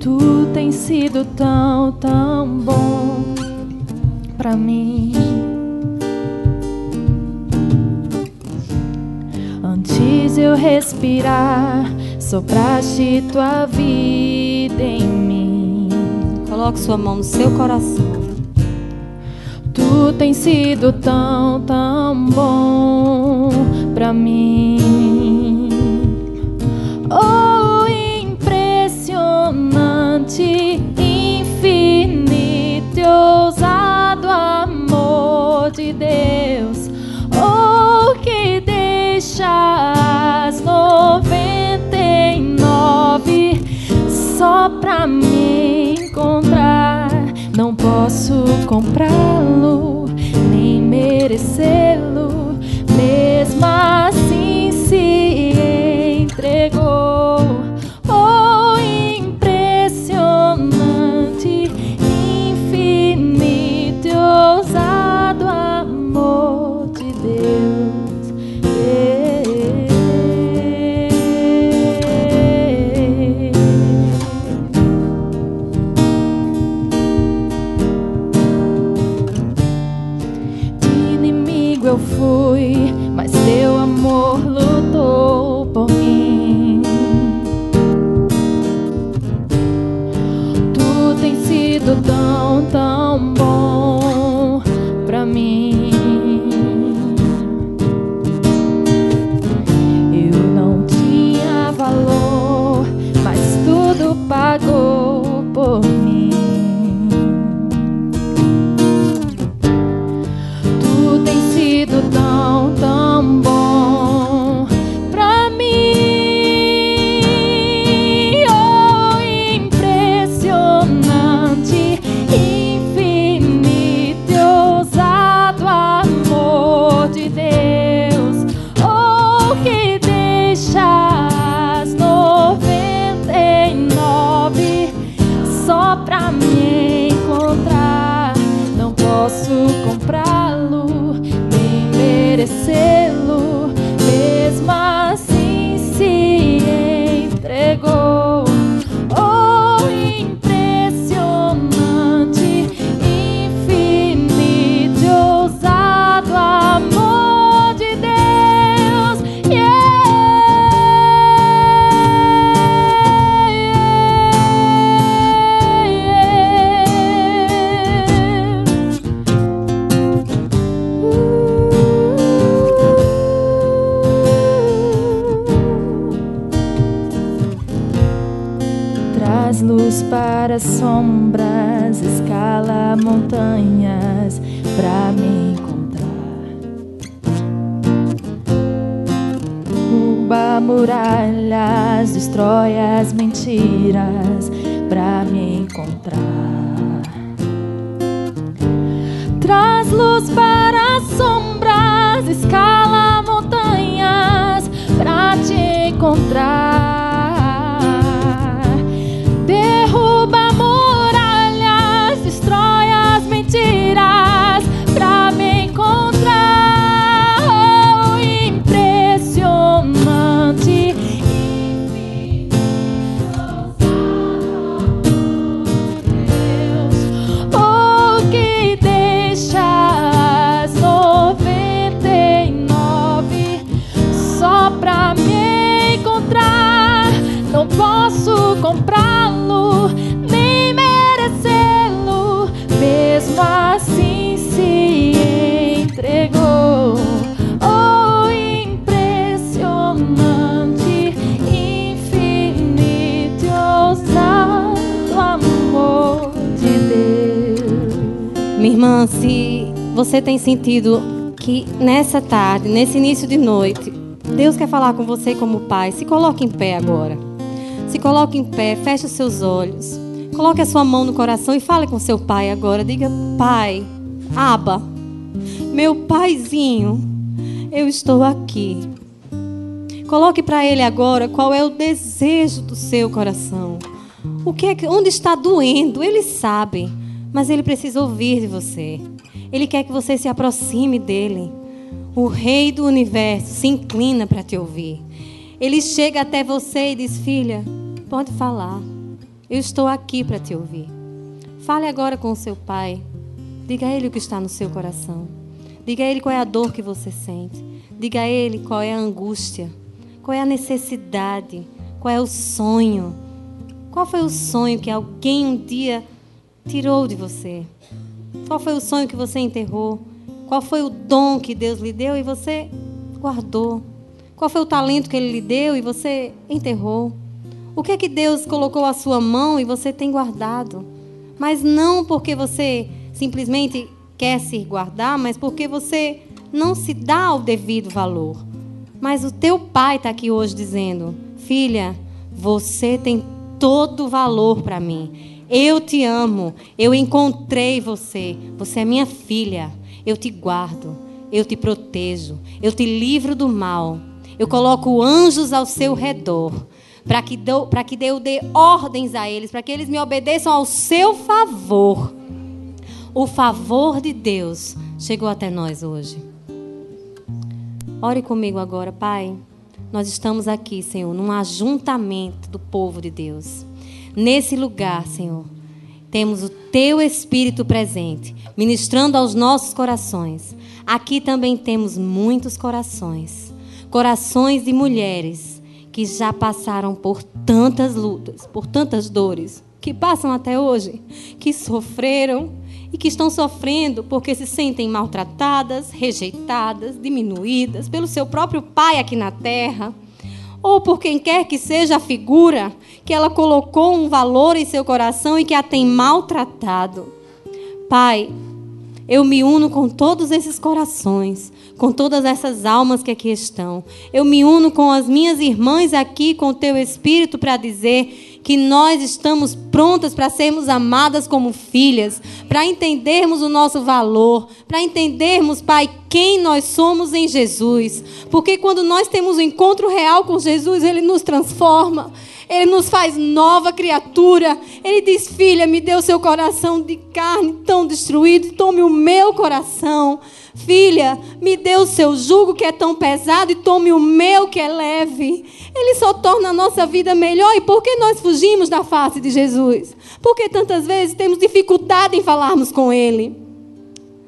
Tu tens sido tão, tão bom para mim. Antes eu respirar, sopraste tua vida em mim. Coloque sua mão no seu coração. Tu tens sido tão, tão bom para mim. Infinito, ousado amor de Deus. Oh, que deixa as noventa e nove só pra me encontrar. Não posso comprá-lo, nem merecê-lo, mesmo assim se entregou. Sentido que nessa tarde, nesse início de noite, Deus quer falar com você como pai, se coloque em pé agora. Se coloque em pé, feche os seus olhos. Coloque a sua mão no coração e fale com seu pai agora. Diga: Pai, Aba, meu paizinho, eu estou aqui. Coloque para Ele agora qual é o desejo do seu coração. O que é que, onde está doendo? Ele sabe, mas Ele precisa ouvir de você. Ele quer que você se aproxime dele. O Rei do Universo se inclina para te ouvir. Ele chega até você e diz: Filha, pode falar. Eu estou aqui para te ouvir. Fale agora com o seu pai. Diga a ele o que está no seu coração. Diga a ele qual é a dor que você sente. Diga a ele qual é a angústia. Qual é a necessidade? Qual é o sonho? Qual foi o sonho que alguém um dia tirou de você? Qual foi o sonho que você enterrou? Qual foi o dom que Deus lhe deu e você guardou? Qual foi o talento que Ele lhe deu e você enterrou? O que é que Deus colocou à sua mão e você tem guardado? Mas não porque você simplesmente quer se guardar, mas porque você não se dá o devido valor. Mas o teu pai está aqui hoje dizendo: Filha, você tem todo o valor para mim. Eu te amo. Eu encontrei você. Você é minha filha. Eu te guardo. Eu te protejo. Eu te livro do mal. Eu coloco anjos ao seu redor. Para que, que eu dê ordens a eles. Para que eles me obedeçam ao seu favor. O favor de Deus chegou até nós hoje. Ore comigo agora, Pai. Nós estamos aqui, Senhor, num ajuntamento do povo de Deus. Nesse lugar, Senhor, temos o Teu Espírito presente, ministrando aos nossos corações. Aqui também temos muitos corações. Corações de mulheres que já passaram por tantas lutas, por tantas dores, que passam até hoje, que sofreram, e que estão sofrendo porque se sentem maltratadas, rejeitadas, diminuídas pelo seu próprio pai aqui na terra, ou por quem quer que seja a figura que ela colocou um valor em seu coração e que a tem maltratado. Pai, eu me uno com todos esses corações, com todas essas almas que aqui estão. Eu me uno com as minhas irmãs aqui, com o teu espírito, para dizer que nós estamos prontas para sermos amadas como filhas, para entendermos o nosso valor, para entendermos, Pai, quem nós somos em Jesus. Porque quando nós temos um encontro real com Jesus, Ele nos transforma. Ele nos faz nova criatura. Ele diz: Filha, me dê o seu coração de carne tão destruído, tome o meu coração. Filha, me dê o seu jugo que é tão pesado e tome o meu que é leve. Ele só torna a nossa vida melhor. E por que nós fugimos da face de Jesus? Porque tantas vezes temos dificuldade em falarmos com Ele.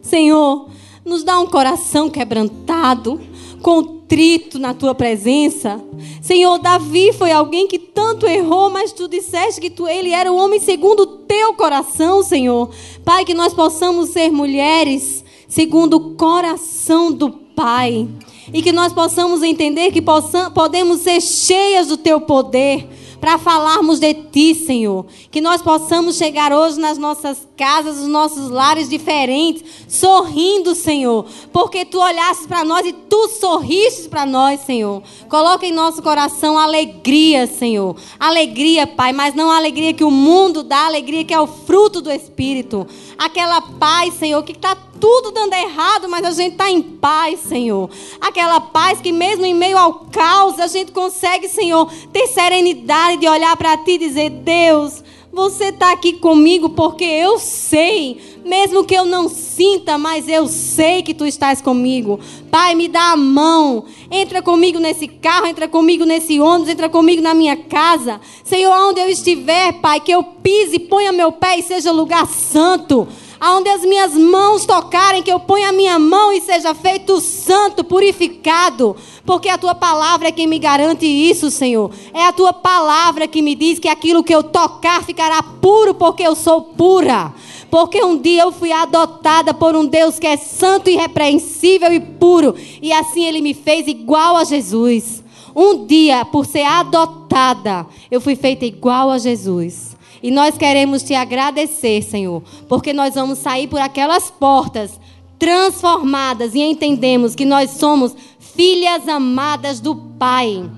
Senhor, nos dá um coração quebrantado, contrito na tua presença. Senhor, Davi foi alguém que tanto errou, mas tu disseste que tu, ele era o homem segundo o teu coração, Senhor. Pai, que nós possamos ser mulheres segundo o coração do Pai. E que nós possamos entender que possam, podemos ser cheias do teu poder para falarmos de Ti, Senhor. Que nós possamos chegar hoje nas nossas casas, nos nossos lares diferentes, sorrindo, Senhor. Porque Tu olhaste para nós e Tu sorriste para nós, Senhor. Coloca em nosso coração alegria, Senhor. Alegria, Pai, mas não a alegria que o mundo dá, alegria que é o fruto do Espírito. Aquela paz, Senhor, que está tudo dando errado, mas a gente está em paz, Senhor. Aquela paz que, mesmo em meio ao caos, a gente consegue, Senhor, ter serenidade de olhar para Ti e dizer: Deus, você está aqui comigo porque eu sei, mesmo que eu não sinta, mas eu sei que tu estás comigo. Pai, me dá a mão. Entra comigo nesse carro, entra comigo nesse ônibus, entra comigo na minha casa. Senhor, onde eu estiver, Pai, que eu pise, ponha meu pé e seja lugar santo aonde as minhas mãos tocarem, que eu ponha a minha mão e seja feito santo, purificado, porque a tua palavra é quem me garante isso, Senhor. É a tua palavra que me diz que aquilo que eu tocar ficará puro, porque eu sou pura. Porque um dia eu fui adotada por um Deus que é santo, irrepreensível e puro, e assim ele me fez igual a Jesus. Um dia, por ser adotada, eu fui feita igual a Jesus. E nós queremos te agradecer, Senhor, porque nós vamos sair por aquelas portas transformadas e entendemos que nós somos filhas amadas do Pai.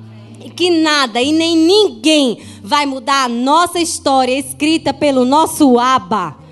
E que nada e nem ninguém vai mudar a nossa história escrita pelo nosso Abba.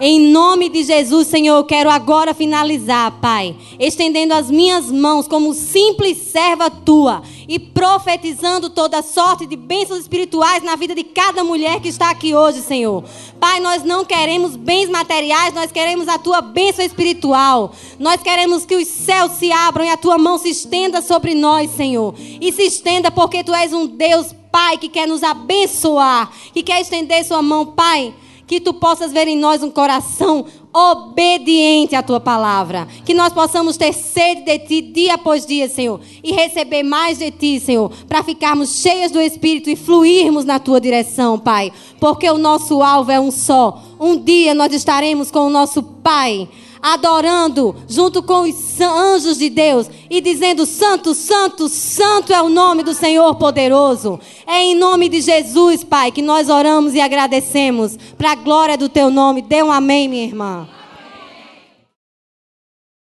Em nome de Jesus, Senhor, eu quero agora finalizar, Pai, estendendo as minhas mãos como simples serva tua e profetizando toda sorte de bênçãos espirituais na vida de cada mulher que está aqui hoje, Senhor. Pai, nós não queremos bens materiais, nós queremos a tua bênção espiritual. Nós queremos que os céus se abram e a tua mão se estenda sobre nós, Senhor. E se estenda porque tu és um Deus, Pai, que quer nos abençoar, que quer estender sua mão, Pai que tu possas ver em nós um coração obediente à tua palavra. Que nós possamos ter sede de ti dia após dia, Senhor. E receber mais de ti, Senhor. Para ficarmos cheias do Espírito e fluirmos na tua direção, Pai. Porque o nosso alvo é um só. Um dia nós estaremos com o nosso Pai adorando junto com os anjos de Deus e dizendo: Santo, Santo, Santo é o nome do Senhor poderoso. É em nome de Jesus, Pai, que nós oramos e agradecemos. Para a glória do teu nome. Dê um amém, minha irmã.